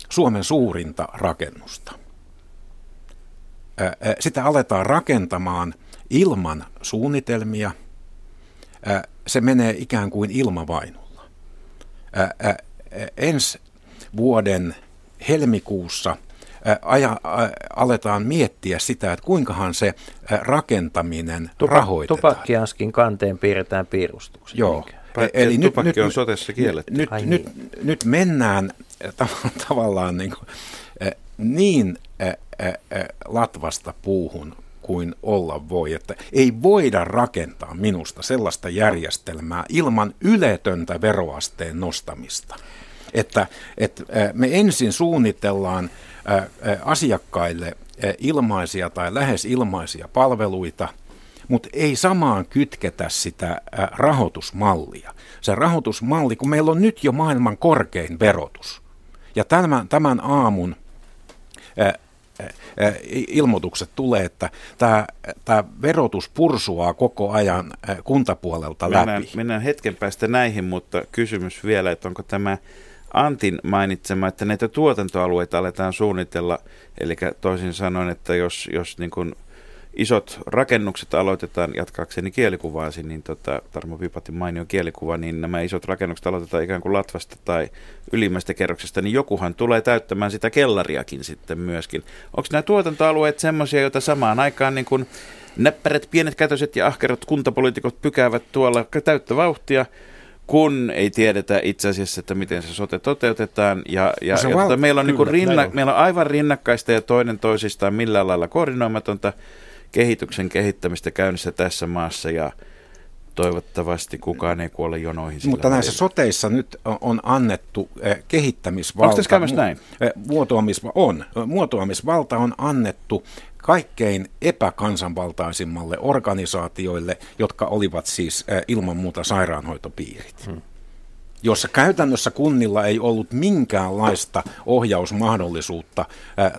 Suomen suurinta rakennusta. Sitä aletaan rakentamaan ilman suunnitelmia. Se menee ikään kuin ilmavainulla ensi vuoden helmikuussa aja, aletaan miettiä sitä, että kuinkahan se rakentaminen Tupa, rahoitetaan. Tupakkianskin kanteen piirretään piirustukset. Joo. Paitsi, Eli nyt, nyt, on sotessa kielletty. Nyt, Ai nyt, niin. nyt mennään [LAUGHS] tavallaan niin, kuin, niin latvasta puuhun kuin olla voi. Että ei voida rakentaa minusta sellaista järjestelmää ilman yletöntä veroasteen nostamista että, että me ensin suunnitellaan asiakkaille ilmaisia tai lähes ilmaisia palveluita, mutta ei samaan kytketä sitä rahoitusmallia. Se rahoitusmalli, kun meillä on nyt jo maailman korkein verotus, ja tämän, tämän aamun ilmoitukset tulee, että tämä, tämä verotus pursuaa koko ajan kuntapuolelta mennään, läpi. Mennään hetken päästä näihin, mutta kysymys vielä, että onko tämä Antin mainitsema, että näitä tuotantoalueita aletaan suunnitella, eli toisin sanoen, että jos, jos niin kuin isot rakennukset aloitetaan, jatkaakseni kielikuvaasi, niin tota, Tarmo Vipatin mainio kielikuva, niin nämä isot rakennukset aloitetaan ikään kuin latvasta tai ylimmästä kerroksesta, niin jokuhan tulee täyttämään sitä kellariakin sitten myöskin. Onko nämä tuotantoalueet semmoisia, joita samaan aikaan niin kuin näppärät, pienet kätöiset ja ahkerat kuntapoliitikot pykäävät tuolla täyttä vauhtia, kun ei tiedetä itse asiassa, että miten se sote toteutetaan. Ja, ja, no ja val- tota, meillä, on niin rinna, meillä on aivan rinnakkaista ja toinen toisistaan millään lailla koordinoimatonta kehityksen kehittämistä käynnissä tässä maassa. Ja toivottavasti kukaan ei kuole jonoihin. Mutta näissä välillä. soteissa nyt on annettu eh, kehittämisvalta. Onko tässä käymässä näin? Eh, muotoamisva- on. Muotoamisvalta on annettu kaikkein epäkansanvaltaisimmalle organisaatioille, jotka olivat siis ilman muuta sairaanhoitopiirit. Hmm jossa käytännössä kunnilla ei ollut minkäänlaista ohjausmahdollisuutta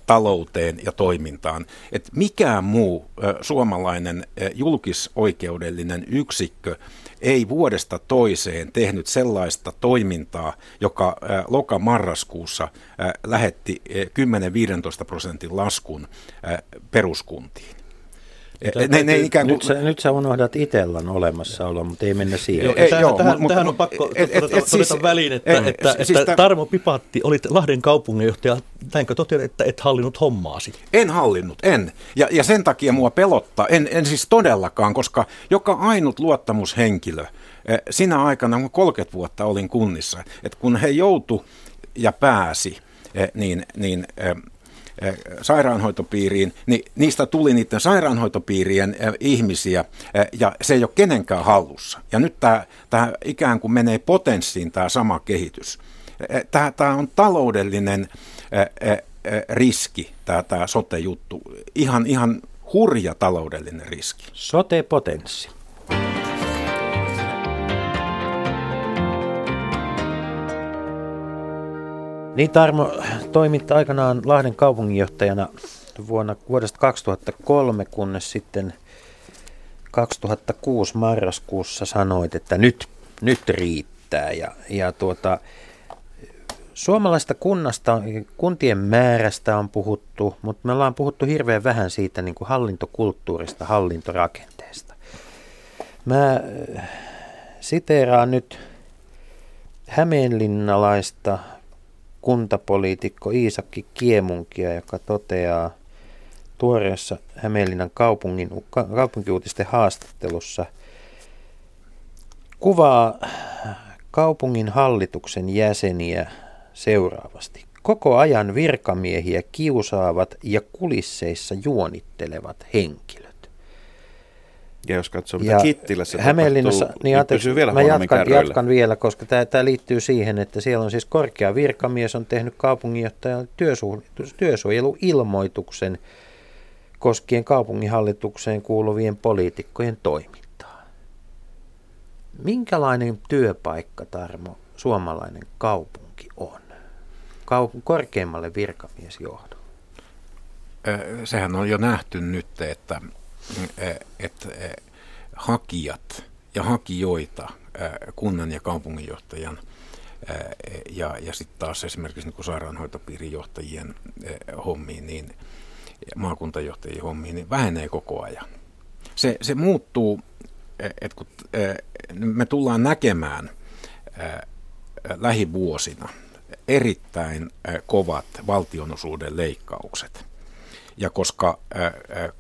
talouteen ja toimintaan. Et mikään muu suomalainen julkisoikeudellinen yksikkö ei vuodesta toiseen tehnyt sellaista toimintaa, joka loka-marraskuussa lähetti 10-15 prosentin laskun peruskuntiin. Ne, ne, ne ikään kuin... nyt, sä, nyt sä unohdat Itellan olemassaolo, mutta ei mennä siihen. Joo, tähän, tähän, mut, tähän on pakko et, et, todeta, et, siis, väliin, että, et, että, siis että Tarmo Pipatti, olit Lahden kaupunginjohtaja, näinkö toteat, että et hallinnut hommaasi? En hallinnut, en. Ja, ja sen takia mua pelottaa, en, en siis todellakaan, koska joka ainut luottamushenkilö, eh, sinä aikana, kun 30 vuotta olin kunnissa, että kun he joutu ja pääsi, eh, niin, niin eh, sairaanhoitopiiriin, niin niistä tuli niiden sairaanhoitopiirien ihmisiä ja se ei ole kenenkään hallussa. Ja nyt tämä, tämä ikään kuin menee potenssiin tämä sama kehitys. Tämä, tämä on taloudellinen riski, tämä, tämä sote-juttu. Ihan, ihan hurja taloudellinen riski. Sote-potenssi. Niin Tarmo, toimit aikanaan Lahden kaupunginjohtajana vuonna, vuodesta 2003, kunnes sitten 2006 marraskuussa sanoit, että nyt, nyt riittää. Ja, ja tuota, suomalaista kunnasta, kuntien määrästä on puhuttu, mutta me ollaan puhuttu hirveän vähän siitä niin kuin hallintokulttuurista, hallintorakenteesta. Mä äh, siteeraan nyt Hämeenlinnalaista kuntapoliitikko Iisakki Kiemunkia, joka toteaa tuoreessa Hämeenlinnan kaupungin, kaupunkiuutisten haastattelussa, kuvaa kaupungin hallituksen jäseniä seuraavasti. Koko ajan virkamiehiä kiusaavat ja kulisseissa juonittelevat henkilöt. Ja jos katsoo, mitä ja Kittilässä Hämeenlinnassa, tapahtuu, niin, niin pysyy vielä mä jatkan, jatkan vielä, koska tämä liittyy siihen, että siellä on siis korkea virkamies on tehnyt kaupunginjohtajan työsuojeluilmoituksen koskien kaupunginhallitukseen kuuluvien poliitikkojen toimintaa. Minkälainen työpaikka, Tarmo, suomalainen kaupunki on? Kaup- korkeimmalle virkamiesjohdolle? Sehän on jo nähty nyt, että että hakijat ja hakijoita kunnan ja kaupunginjohtajan ja, ja sitten taas esimerkiksi niin sairaanhoitopiirin johtajien hommiin, niin maakuntajohtajien hommiin, niin vähenee koko ajan. Se, se muuttuu, että kun me tullaan näkemään lähivuosina erittäin kovat valtionosuuden leikkaukset – ja koska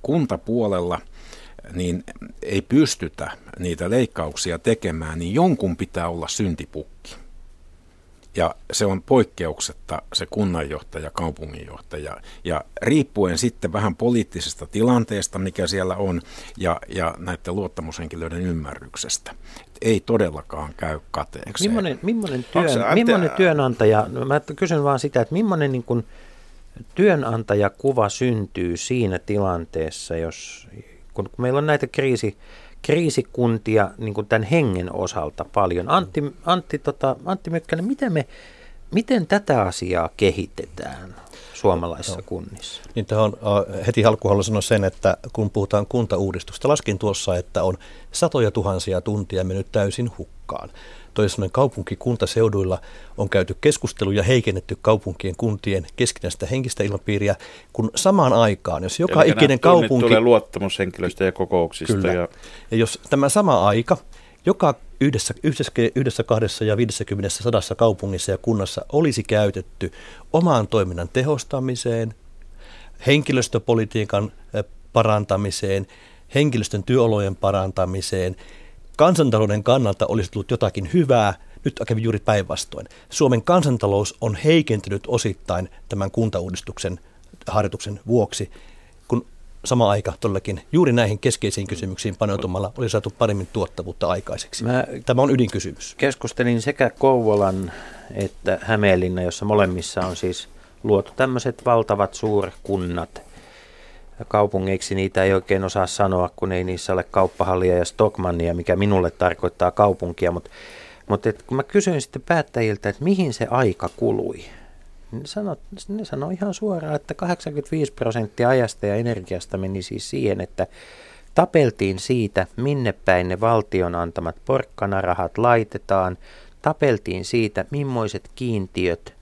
kuntapuolella niin ei pystytä niitä leikkauksia tekemään, niin jonkun pitää olla syntipukki. Ja se on poikkeuksetta se kunnanjohtaja, kaupunginjohtaja. Ja riippuen sitten vähän poliittisesta tilanteesta, mikä siellä on, ja, ja näiden luottamushenkilöiden ymmärryksestä. Ei todellakaan käy kateeksi. Millainen, millainen, työn, millainen työnantaja, no mä kysyn vaan sitä, että millainen niin kuin, työnantajakuva syntyy siinä tilanteessa, jos kun meillä on näitä kriisi, kriisikuntia niin kuin tämän hengen osalta paljon. Antti, Antti, tota, Antti Mykkänen, miten, me, miten tätä asiaa kehitetään suomalaisissa no. kunnissa? Niin tähän uh, heti alkuun haluan sanoa sen, että kun puhutaan kuntauudistusta, laskin tuossa, että on satoja tuhansia tuntia mennyt täysin hukkaan toisin sanoen kaupunkikuntaseuduilla on käyty keskusteluja heikennetty kaupunkien kuntien keskinäistä henkistä ilmapiiriä, kun samaan aikaan, jos joka Eli ikinen kaupunki... tulee luottamushenkilöistä ja kokouksista. Kyllä. Ja... ja jos tämä sama aika, joka yhdessä, yhdessä, yhdessä kahdessa ja 50 sadassa kaupungissa ja kunnassa olisi käytetty omaan toiminnan tehostamiseen, henkilöstöpolitiikan parantamiseen, henkilöstön työolojen parantamiseen. Kansantalouden kannalta olisi tullut jotakin hyvää, nyt kävi juuri päinvastoin. Suomen kansantalous on heikentynyt osittain tämän kuntauudistuksen harjoituksen vuoksi, sama aika todellakin juuri näihin keskeisiin kysymyksiin paneutumalla oli saatu paremmin tuottavuutta aikaiseksi. Mä Tämä on ydinkysymys. Keskustelin sekä Kouvolan että Hämeenlinna, jossa molemmissa on siis luotu tämmöiset valtavat suurkunnat – kaupungeiksi niitä ei oikein osaa sanoa, kun ei niissä ole kauppahallia ja Stockmannia, mikä minulle tarkoittaa kaupunkia. Mutta mutta kun mä kysyin sitten päättäjiltä, että mihin se aika kului, sanoi, ne sanoi ihan suoraan, että 85 prosenttia ajasta ja energiasta meni siis siihen, että tapeltiin siitä, minne päin ne valtion antamat porkkanarahat laitetaan, tapeltiin siitä, millaiset kiintiöt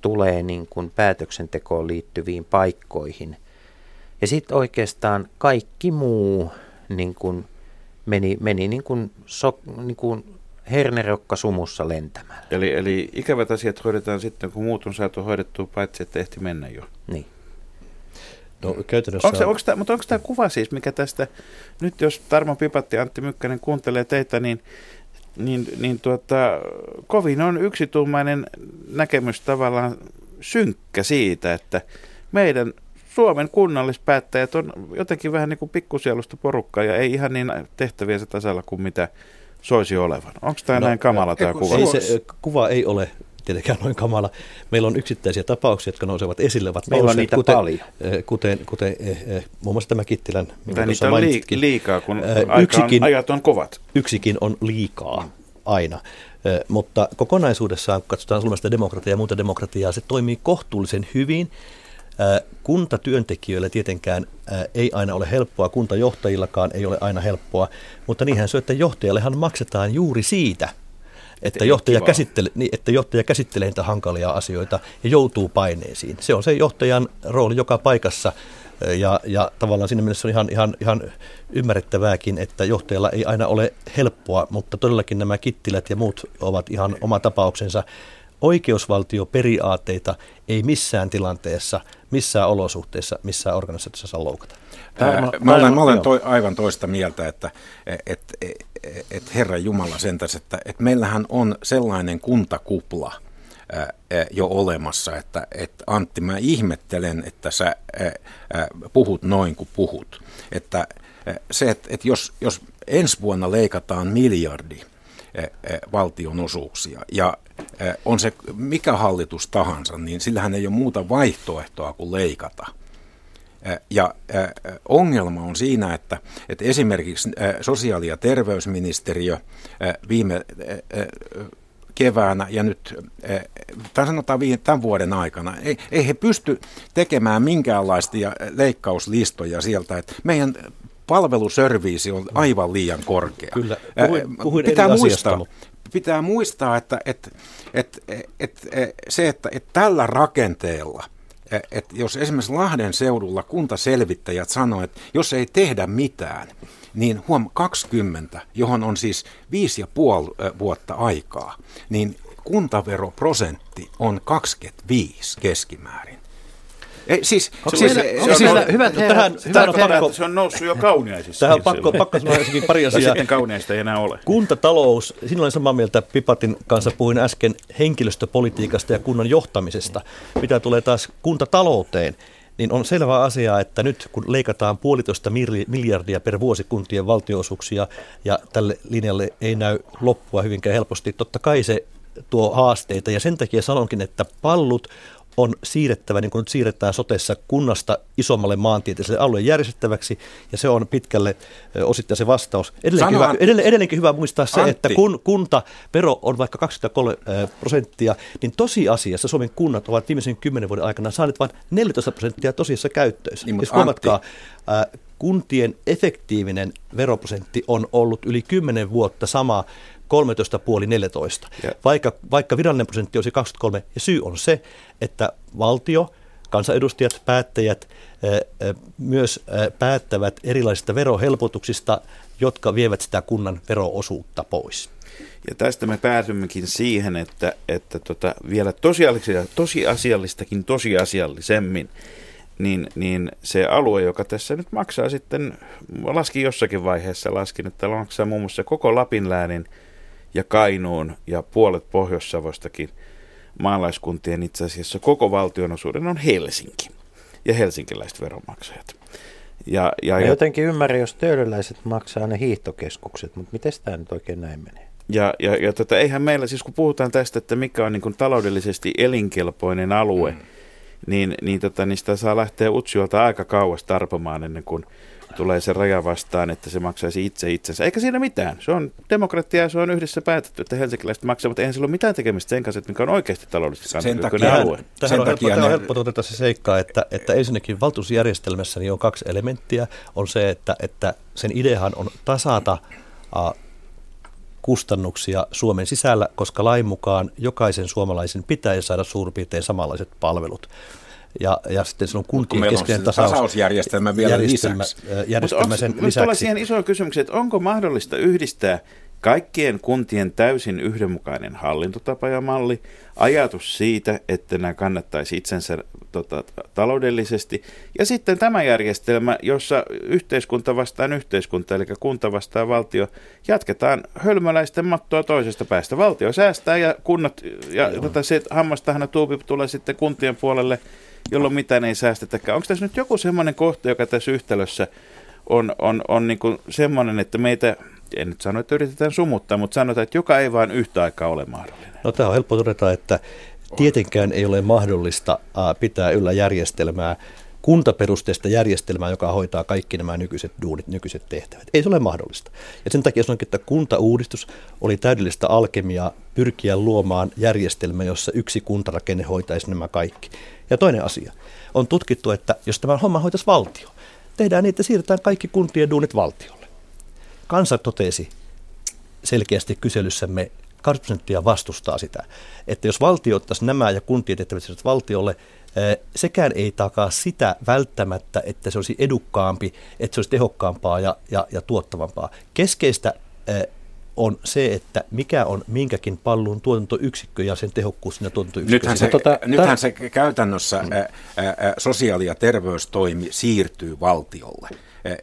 tulee niin kuin päätöksentekoon liittyviin paikkoihin – ja sitten oikeastaan kaikki muu niin kuin meni, meni niin kuin, so, niin kuin hernerokka sumussa lentämällä. Eli, eli ikävät asiat hoidetaan sitten, kun muut on saatu hoidettua, paitsi että ehti mennä jo. Niin. No, käytännössä... Onko, onko tämä, mutta onko tämä kuva siis, mikä tästä, nyt jos Tarmo Pipatti Antti Mykkänen kuuntelee teitä, niin, niin, niin tuota, kovin on yksituumainen näkemys tavallaan synkkä siitä, että meidän Suomen kunnallispäättäjät on jotenkin vähän niin kuin pikkusielusta porukkaa ja ei ihan niin tehtäviensä tasalla kuin mitä soisi olevan. Onko tämä no, näin kamala tämä kuva? Ei se, kuva ei ole tietenkään noin kamala. Meillä on yksittäisiä tapauksia, jotka nousevat esille. Ovat Meillä on niitä kuten, paljon. Kuten, kuten eh, eh, muun muassa tämä Kittilän. Tai niitä on liikaa, kun aika yksikin, on, ajat on kovat. Yksikin on liikaa aina. Eh, mutta kokonaisuudessaan, kun katsotaan Suomesta demokratiaa ja muuta demokratiaa, se toimii kohtuullisen hyvin. Kuntatyöntekijöillä tietenkään ei aina ole helppoa, kuntajohtajillakaan ei ole aina helppoa, mutta niinhän se, että johtajallehan maksetaan juuri siitä, että johtaja, käsittele, niin, että johtaja käsittelee niitä hankalia asioita ja joutuu paineisiin. Se on se johtajan rooli joka paikassa ja, ja tavallaan siinä mielessä on ihan, ihan, ihan ymmärrettävääkin, että johtajalla ei aina ole helppoa, mutta todellakin nämä kittilät ja muut ovat ihan oma tapauksensa. Oikeusvaltioperiaatteita ei missään tilanteessa, missään olosuhteessa, missään organisaatiossa saa loukata. Ää, mä olen, mä olen toi, aivan toista mieltä, että et, et, et Herra Jumala sentäs, että et meillähän on sellainen kuntakupla ää, jo olemassa, että et Antti, mä ihmettelen, että sä ää, puhut noin kuin puhut. Että se, että et jos, jos ensi vuonna leikataan miljardi valtionosuuksia ja on se mikä hallitus tahansa, niin sillähän ei ole muuta vaihtoehtoa kuin leikata – ja ongelma on siinä, että, että esimerkiksi sosiaali- ja terveysministeriö viime keväänä ja nyt, tai sanotaan tämän vuoden aikana, ei, ei he pysty tekemään minkäänlaisia leikkauslistoja sieltä, että meidän palveluserviisi on aivan liian korkea. Kyllä, puhuin, puhuin pitää muistaa, asiasta, pitää muistaa, että, että, että, että, se, että, että tällä rakenteella – että jos esimerkiksi Lahden seudulla kuntaselvittäjät sanoivat, että jos ei tehdä mitään, niin huom 20, johon on siis viisi ja puoli vuotta aikaa, niin kuntaveroprosentti on 25 keskimäärin. Ei, siis, siis, meillä, siis, siis, hyvä, hyvä, tähän, hyvä on pakko, se on noussut jo kauniaisissa. Tähän on pakko, pakko sanoa ensinnäkin pari asiaa. Sitten kauniaista ei enää ole. Kuntatalous, sinulla olen samaa mieltä, Pipatin kanssa puhuin äsken henkilöstöpolitiikasta ja kunnan johtamisesta. Mitä tulee taas kuntatalouteen, niin on selvä asia, että nyt kun leikataan puolitoista miljardia per vuosi kuntien valtionosuuksia ja tälle linjalle ei näy loppua hyvinkään helposti, totta kai se tuo haasteita ja sen takia sanonkin, että pallut on siirrettävä, niin kuin nyt siirretään sotessa kunnasta isommalle maantieteelliselle alueen järjestettäväksi, ja se on pitkälle osittain se vastaus. Edelleenkin, hyvä, edelleen, edelleenkin hyvä muistaa se, Antti. että kun kuntavero on vaikka 23 prosenttia, niin tosiasiassa Suomen kunnat ovat viimeisen kymmenen vuoden aikana saaneet vain 14 prosenttia tosiassa käyttöönsä. Niin, siis huomatkaa, kuntien efektiivinen veroprosentti on ollut yli 10 vuotta sama 13,5-14, vaikka, vaikka virallinen prosentti olisi 23. Ja syy on se, että valtio, kansanedustajat, päättäjät myös päättävät erilaisista verohelpotuksista, jotka vievät sitä kunnan veroosuutta pois. Ja tästä me päätymmekin siihen, että, että tota, vielä tosiasiallistakin tosiasiallisemmin, niin, niin se alue, joka tässä nyt maksaa sitten, laski jossakin vaiheessa, laskin, että maksaa muun muassa koko Lapinläänin ja Kainuun ja puolet Pohjois-Savostakin maalaiskuntien itse asiassa koko valtionosuuden on Helsinki ja helsinkiläiset veronmaksajat. Ja, ja, ja jotenkin ymmärrän, jos töölöläiset maksaa ne hiihtokeskukset, mutta miten tämä nyt oikein näin menee? Ja, ja, ja tota, eihän meillä, siis kun puhutaan tästä, että mikä on niin kuin taloudellisesti elinkelpoinen alue, mm. niin, niin, tota, niin sitä saa lähteä Utsjoelta aika kauas tarpomaan ennen kuin tulee se raja vastaan, että se maksaisi itse itsensä. Eikä siinä mitään. Se on demokratia ja se on yhdessä päätetty, että helsinkiläiset maksavat. Eihän sillä ole mitään tekemistä sen kanssa, että mikä on oikeasti taloudellisesti kansainvälinen alue. Tähän sen on, takia helppo, ne... on helppo todeta se seikka, että, että ensinnäkin valtuusjärjestelmässä niin on kaksi elementtiä. On se, että, että sen ideahan on tasata uh, kustannuksia Suomen sisällä, koska lain mukaan jokaisen suomalaisen pitäisi saada suurin piirtein samanlaiset palvelut ja, ja sitten on kuntien keskeinen tasaus, tasausjärjestelmä vielä järjestelmä, lisäksi. Järjestelmä sen lisäksi. Mutta siihen isoon kysymykseen, että onko mahdollista yhdistää kaikkien kuntien täysin yhdenmukainen hallintotapa ja malli, ajatus siitä, että nämä kannattaisi itsensä tota, taloudellisesti, ja sitten tämä järjestelmä, jossa yhteiskunta vastaan yhteiskunta, eli kunta vastaan valtio, jatketaan hölmöläisten mattoa toisesta päästä. Valtio säästää ja kunnat, ja tota, se hammastahana tuupi tulee sitten kuntien puolelle, jolloin mitään ei säästetäkään. Onko tässä nyt joku semmoinen kohta, joka tässä yhtälössä on, on, on niin kuin semmoinen, että meitä, en nyt sano, että yritetään sumuttaa, mutta sanotaan, että joka ei vaan yhtä aikaa ole mahdollinen. No tämä on helppo todeta, että tietenkään ei ole mahdollista pitää yllä järjestelmää, kuntaperusteista järjestelmää, joka hoitaa kaikki nämä nykyiset duunit, nykyiset tehtävät. Ei se ole mahdollista. Ja sen takia sanonkin, että kuntauudistus oli täydellistä alkemiaa pyrkiä luomaan järjestelmä, jossa yksi kuntarakenne hoitaisi nämä kaikki. Ja toinen asia. On tutkittu, että jos tämä homma hoitaisi valtio, tehdään niin, että siirretään kaikki kuntien duunit valtiolle. Kansa totesi selkeästi kyselyssämme 20 prosenttia vastustaa sitä, että jos valtio ottaisi nämä ja kuntien tehtävät valtiolle, sekään ei takaa sitä välttämättä, että se olisi edukkaampi, että se olisi tehokkaampaa ja, ja, ja tuottavampaa. Keskeistä on se, että mikä on minkäkin pallun tuotantoyksikkö ja sen tehokkuus siinä tuotantoyksikössä. Nythän se, tota, nythän se käytännössä mm. ä, ä, sosiaali- ja terveystoimi siirtyy valtiolle.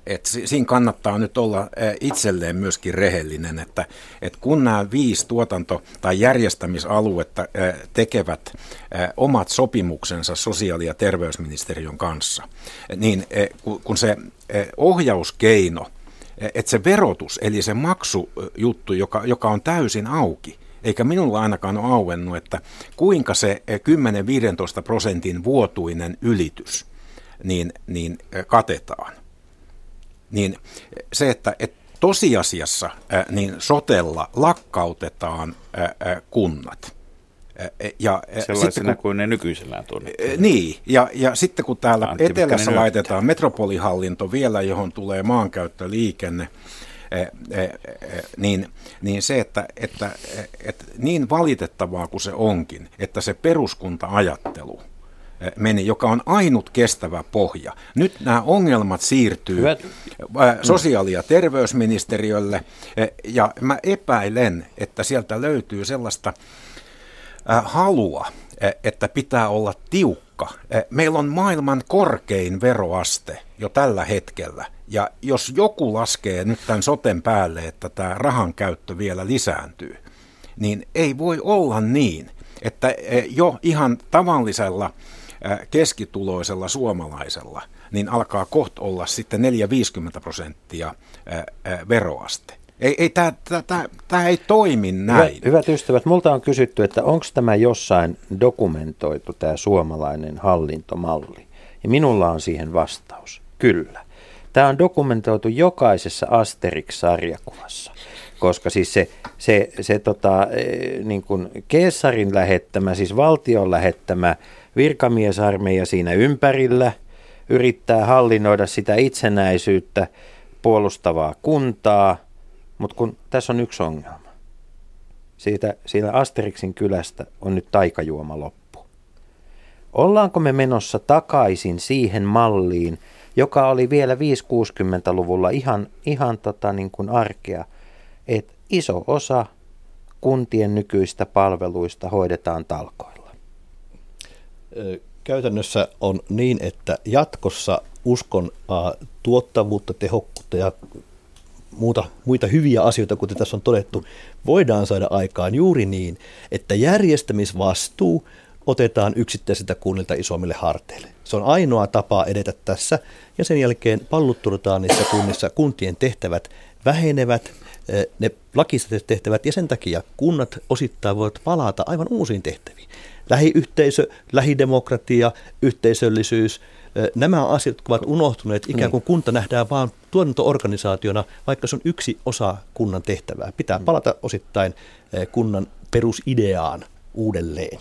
Et siinä kannattaa nyt olla itselleen myöskin rehellinen, että, että kun nämä viisi tuotanto- tai järjestämisaluetta tekevät omat sopimuksensa sosiaali- ja terveysministeriön kanssa, niin kun se ohjauskeino, että se verotus, eli se maksujuttu, joka, joka on täysin auki, eikä minulla ainakaan ole auennut, että kuinka se 10-15 prosentin vuotuinen ylitys niin, niin katetaan niin se, että, että tosiasiassa niin sotella lakkautetaan kunnat. Ja Sellaisena sitten, kun, kuin ne nykyisellään tunnetaan. Niin, ja, ja sitten kun täällä Antti etelässä laitetaan metropolihallinto vielä, johon tulee maankäyttö, liikenne, niin, niin se, että, että, että niin valitettavaa kuin se onkin, että se peruskunta-ajattelu – meni, joka on ainut kestävä pohja. Nyt nämä ongelmat siirtyy Hyvät. sosiaali- ja terveysministeriölle, ja mä epäilen, että sieltä löytyy sellaista halua, että pitää olla tiukka. Meillä on maailman korkein veroaste jo tällä hetkellä. Ja jos joku laskee nyt tämän soten päälle, että tämä rahan käyttö vielä lisääntyy, niin ei voi olla niin, että jo ihan tavallisella keskituloisella suomalaisella, niin alkaa koht olla sitten 4-50 prosenttia veroaste. Ei, ei tämä ei toimi näin. Hyvät, hyvät ystävät, multa on kysytty, että onko tämä jossain dokumentoitu, tämä suomalainen hallintomalli. Ja minulla on siihen vastaus. Kyllä. Tämä on dokumentoitu jokaisessa Asterix-sarjakuvassa, koska siis se, se, se tota, e, niin kuin Keesarin lähettämä, siis valtion lähettämä virkamiesarmeija siinä ympärillä, yrittää hallinnoida sitä itsenäisyyttä puolustavaa kuntaa, mutta kun tässä on yksi ongelma. Siitä, siitä Asterixin kylästä on nyt taikajuoma loppu. Ollaanko me menossa takaisin siihen malliin, joka oli vielä 5-60-luvulla ihan, ihan tota niin kuin arkea, että iso osa kuntien nykyistä palveluista hoidetaan talkoilla? Käytännössä on niin, että jatkossa uskon tuottavuutta, tehokkuutta ja muuta, muita hyviä asioita, kuten tässä on todettu, voidaan saada aikaan juuri niin, että järjestämisvastuu otetaan yksittäisiltä kunnilta isommille harteille. Se on ainoa tapa edetä tässä, ja sen jälkeen pallutturutaan niissä kunnissa, kuntien tehtävät vähenevät, ne lakisääteiset tehtävät, ja sen takia kunnat osittain voivat palata aivan uusiin tehtäviin lähiyhteisö, lähidemokratia, yhteisöllisyys, nämä asiat ovat unohtuneet, ikään niin. kuin kunta nähdään vain tuotantoorganisaationa, vaikka se on yksi osa kunnan tehtävää. Pitää mm. palata osittain kunnan perusideaan uudelleen.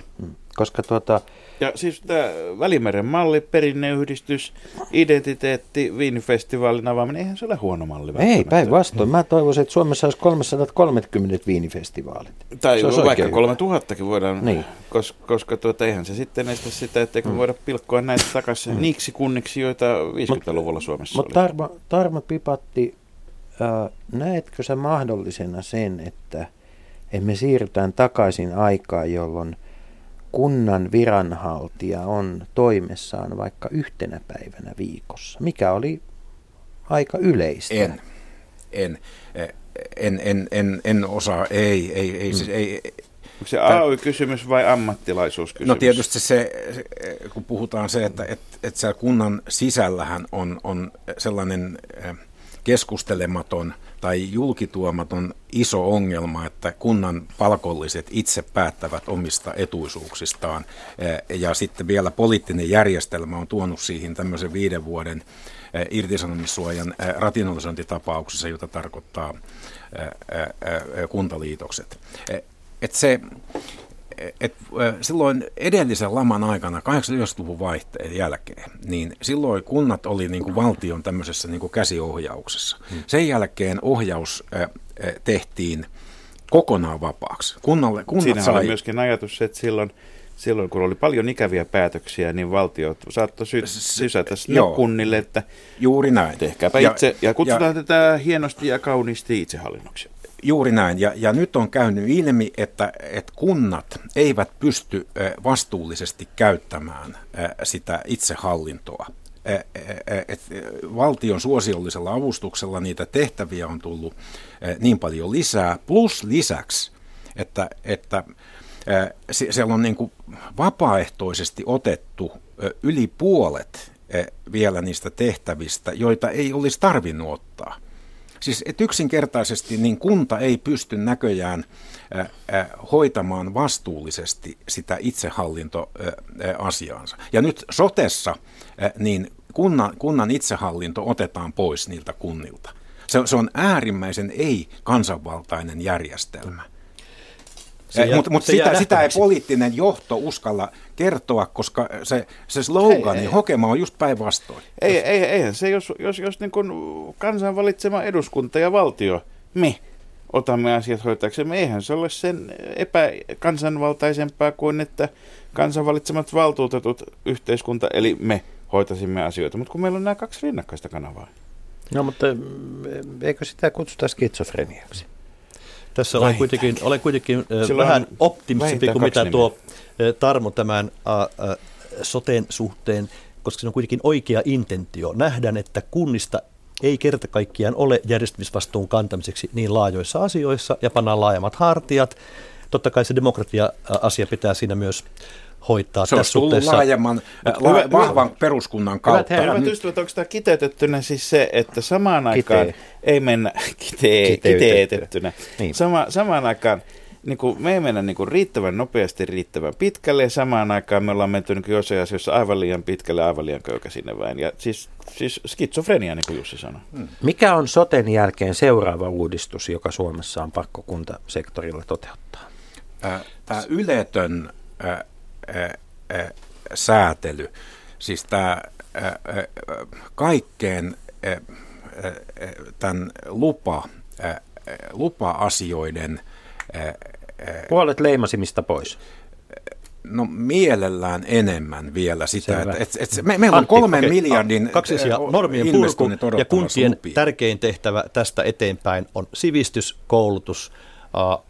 Mm. Koska tuota, ja siis tämä Välimeren malli, perinneyhdistys, identiteetti, viinifestivaalin avaaminen, eihän se ole huono malli. Ei, päinvastoin. Mä toivoisin, että Suomessa olisi 330 viinifestivaalit. Tai vaikka 3000kin voidaan, niin. koska, koska tuota, eihän se sitten estä sitä, etteikö mm. voida pilkkoa näitä takaisin mm. niiksi kunniksi, joita 50-luvulla Suomessa mut, oli. Mutta Tarmo, Tarmo Pipatti, äh, näetkö sä mahdollisena sen, että me siirrytään takaisin aikaan, jolloin – kunnan viranhaltija on toimessaan vaikka yhtenä päivänä viikossa, mikä oli aika yleistä. En, en, en, en, en, en osaa, ei, ei, ei, mm. siis, ei Onko se AY-kysymys vai ammattilaisuuskysymys? No tietysti se, kun puhutaan se, että, että, että siellä kunnan sisällähän on, on sellainen eh, keskustelematon tai julkituomaton iso ongelma, että kunnan palkolliset itse päättävät omista etuisuuksistaan. Eh, ja sitten vielä poliittinen järjestelmä on tuonut siihen tämmöisen viiden vuoden eh, irtisanomissuojan rationalisointitapauksessa, jota tarkoittaa kuntaliitokset. Et se, et silloin edellisen laman aikana, 80-luvun vaihteen jälkeen, niin silloin kunnat oli niin kuin valtion tämmöisessä niin kuin käsiohjauksessa. Hmm. Sen jälkeen ohjaus tehtiin kokonaan vapaaksi. Kunnalle, kunnat Siinä sai... oli myöskin ajatus, että silloin, silloin kun oli paljon ikäviä päätöksiä, niin valtio saattoi sy- sysätä sinne kunnille, että Juuri näin. tehkääpä ja, itse, ja kutsutaan ja, tätä hienosti ja kauniisti itsehallinnoksi. Juuri näin. Ja, ja nyt on käynyt ilmi, että, että kunnat eivät pysty vastuullisesti käyttämään sitä itsehallintoa. Et valtion suosiollisella avustuksella niitä tehtäviä on tullut niin paljon lisää, plus lisäksi, että, että siellä on niin kuin vapaaehtoisesti otettu yli puolet vielä niistä tehtävistä, joita ei olisi tarvinnut ottaa. Siis että yksinkertaisesti niin kunta ei pysty näköjään hoitamaan vastuullisesti sitä itsehallintoasiaansa. Ja nyt sotessa niin kunnan, kunnan itsehallinto otetaan pois niiltä kunnilta. Se, se on äärimmäisen ei-kansanvaltainen järjestelmä. Mutta mut sitä, sitä ei poliittinen johto uskalla kertoa, koska se, se slogani, niin hokema on just päinvastoin. Ei, ei, eihän se, jos, jos, jos niin kuin kansan valitsema eduskunta ja valtio, me otamme asiat hoitaaksemme, eihän se ole sen epäkansanvaltaisempaa kuin, että kansan valitsemat valtuutetut yhteiskunta, eli me hoitaisimme asioita. Mutta kun meillä on nämä kaksi rinnakkaista kanavaa. No mutta eikö sitä kutsuta skitsofreniaksi? Tässä olen kuitenkin, olen kuitenkin vähän optimistisempi kuin mitä nimeä. tuo Tarmo tämän äh, soteen suhteen, koska se on kuitenkin oikea intentio. Nähdään, että kunnista ei kerta kaikkiaan ole järjestämisvastuun kantamiseksi niin laajoissa asioissa ja pannaan laajemmat hartiat. Totta kai se demokratia-asia pitää siinä myös hoitaa se tässä suhteessa. laajemman, la, hyvä, vahvan hyvä, peruskunnan kautta. Hyvät herrat, ystävät, onko tämä kiteytettynä siis se, että samaan aikaan Kitee. ei mennä [LAUGHS] kitee, kiteytettynä. Niin. Sama, samaan aikaan niin kuin, me ei mennä niin kuin, riittävän nopeasti, riittävän pitkälle ja samaan aikaan me ollaan menty niin jossain asioissa aivan liian pitkälle, aivan liian köykä sinne väin. Ja siis, siis skitsofrenia, niin kuin Jussi sanoi. Hmm. Mikä on soten jälkeen seuraava uudistus, joka Suomessa on pakko kuntasektorilla toteuttaa? Tämä yletön äh, säätely, siis tämä kaikkeen tämän lupa, lupa-asioiden... Puolet leimasimista pois. No mielellään enemmän vielä sitä, että et, et, me, meillä on kolmen okay. miljardin Kaksi asiaa, normien purku ja kuntien lupia. tärkein tehtävä tästä eteenpäin on sivistys, koulutus, uh,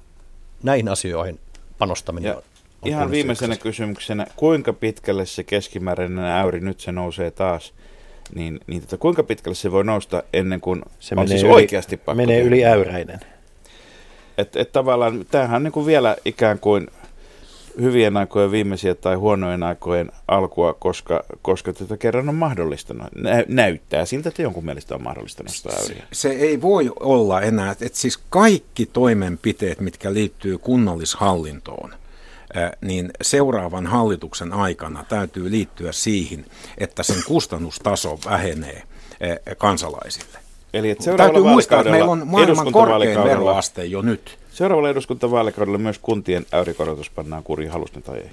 näihin asioihin panostaminen ja Ihan viimeisenä kysymyksenä, kuinka pitkälle se keskimääräinen äyri, nyt se nousee taas, niin, niin tota, kuinka pitkälle se voi nousta ennen kuin se on siis yli, oikeasti pakko Menee tehdä? yli äyräinen. Että et tavallaan tämähän on niin kuin vielä ikään kuin hyvien aikojen viimeisiä tai huonojen aikojen alkua, koska, koska tätä kerran on mahdollista. Nä, näyttää siltä, että jonkun mielestä on mahdollista nostaa äyriä. Se ei voi olla enää, että siis kaikki toimenpiteet, mitkä liittyy kunnallishallintoon – niin seuraavan hallituksen aikana täytyy liittyä siihen, että sen kustannustaso vähenee kansalaisille. Eli että täytyy muistaa, että meillä on maailman korkein veroaste jo nyt. Seuraavalla eduskuntavaalikaudella myös kuntien äyrikorotus pannaan kuriin halusten tai ei?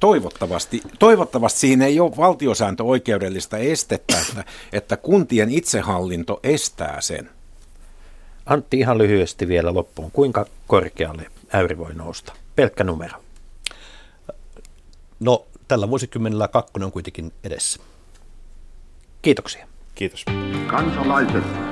Toivottavasti. Toivottavasti siinä ei ole valtiosääntö oikeudellista estettä, että, että kuntien itsehallinto estää sen. Antti, ihan lyhyesti vielä loppuun. Kuinka korkealle äyri voi nousta? Pelkkä numero. No, tällä vuosikymmenellä kakkonen on kuitenkin edessä. Kiitoksia. Kiitos. Kansalaiset.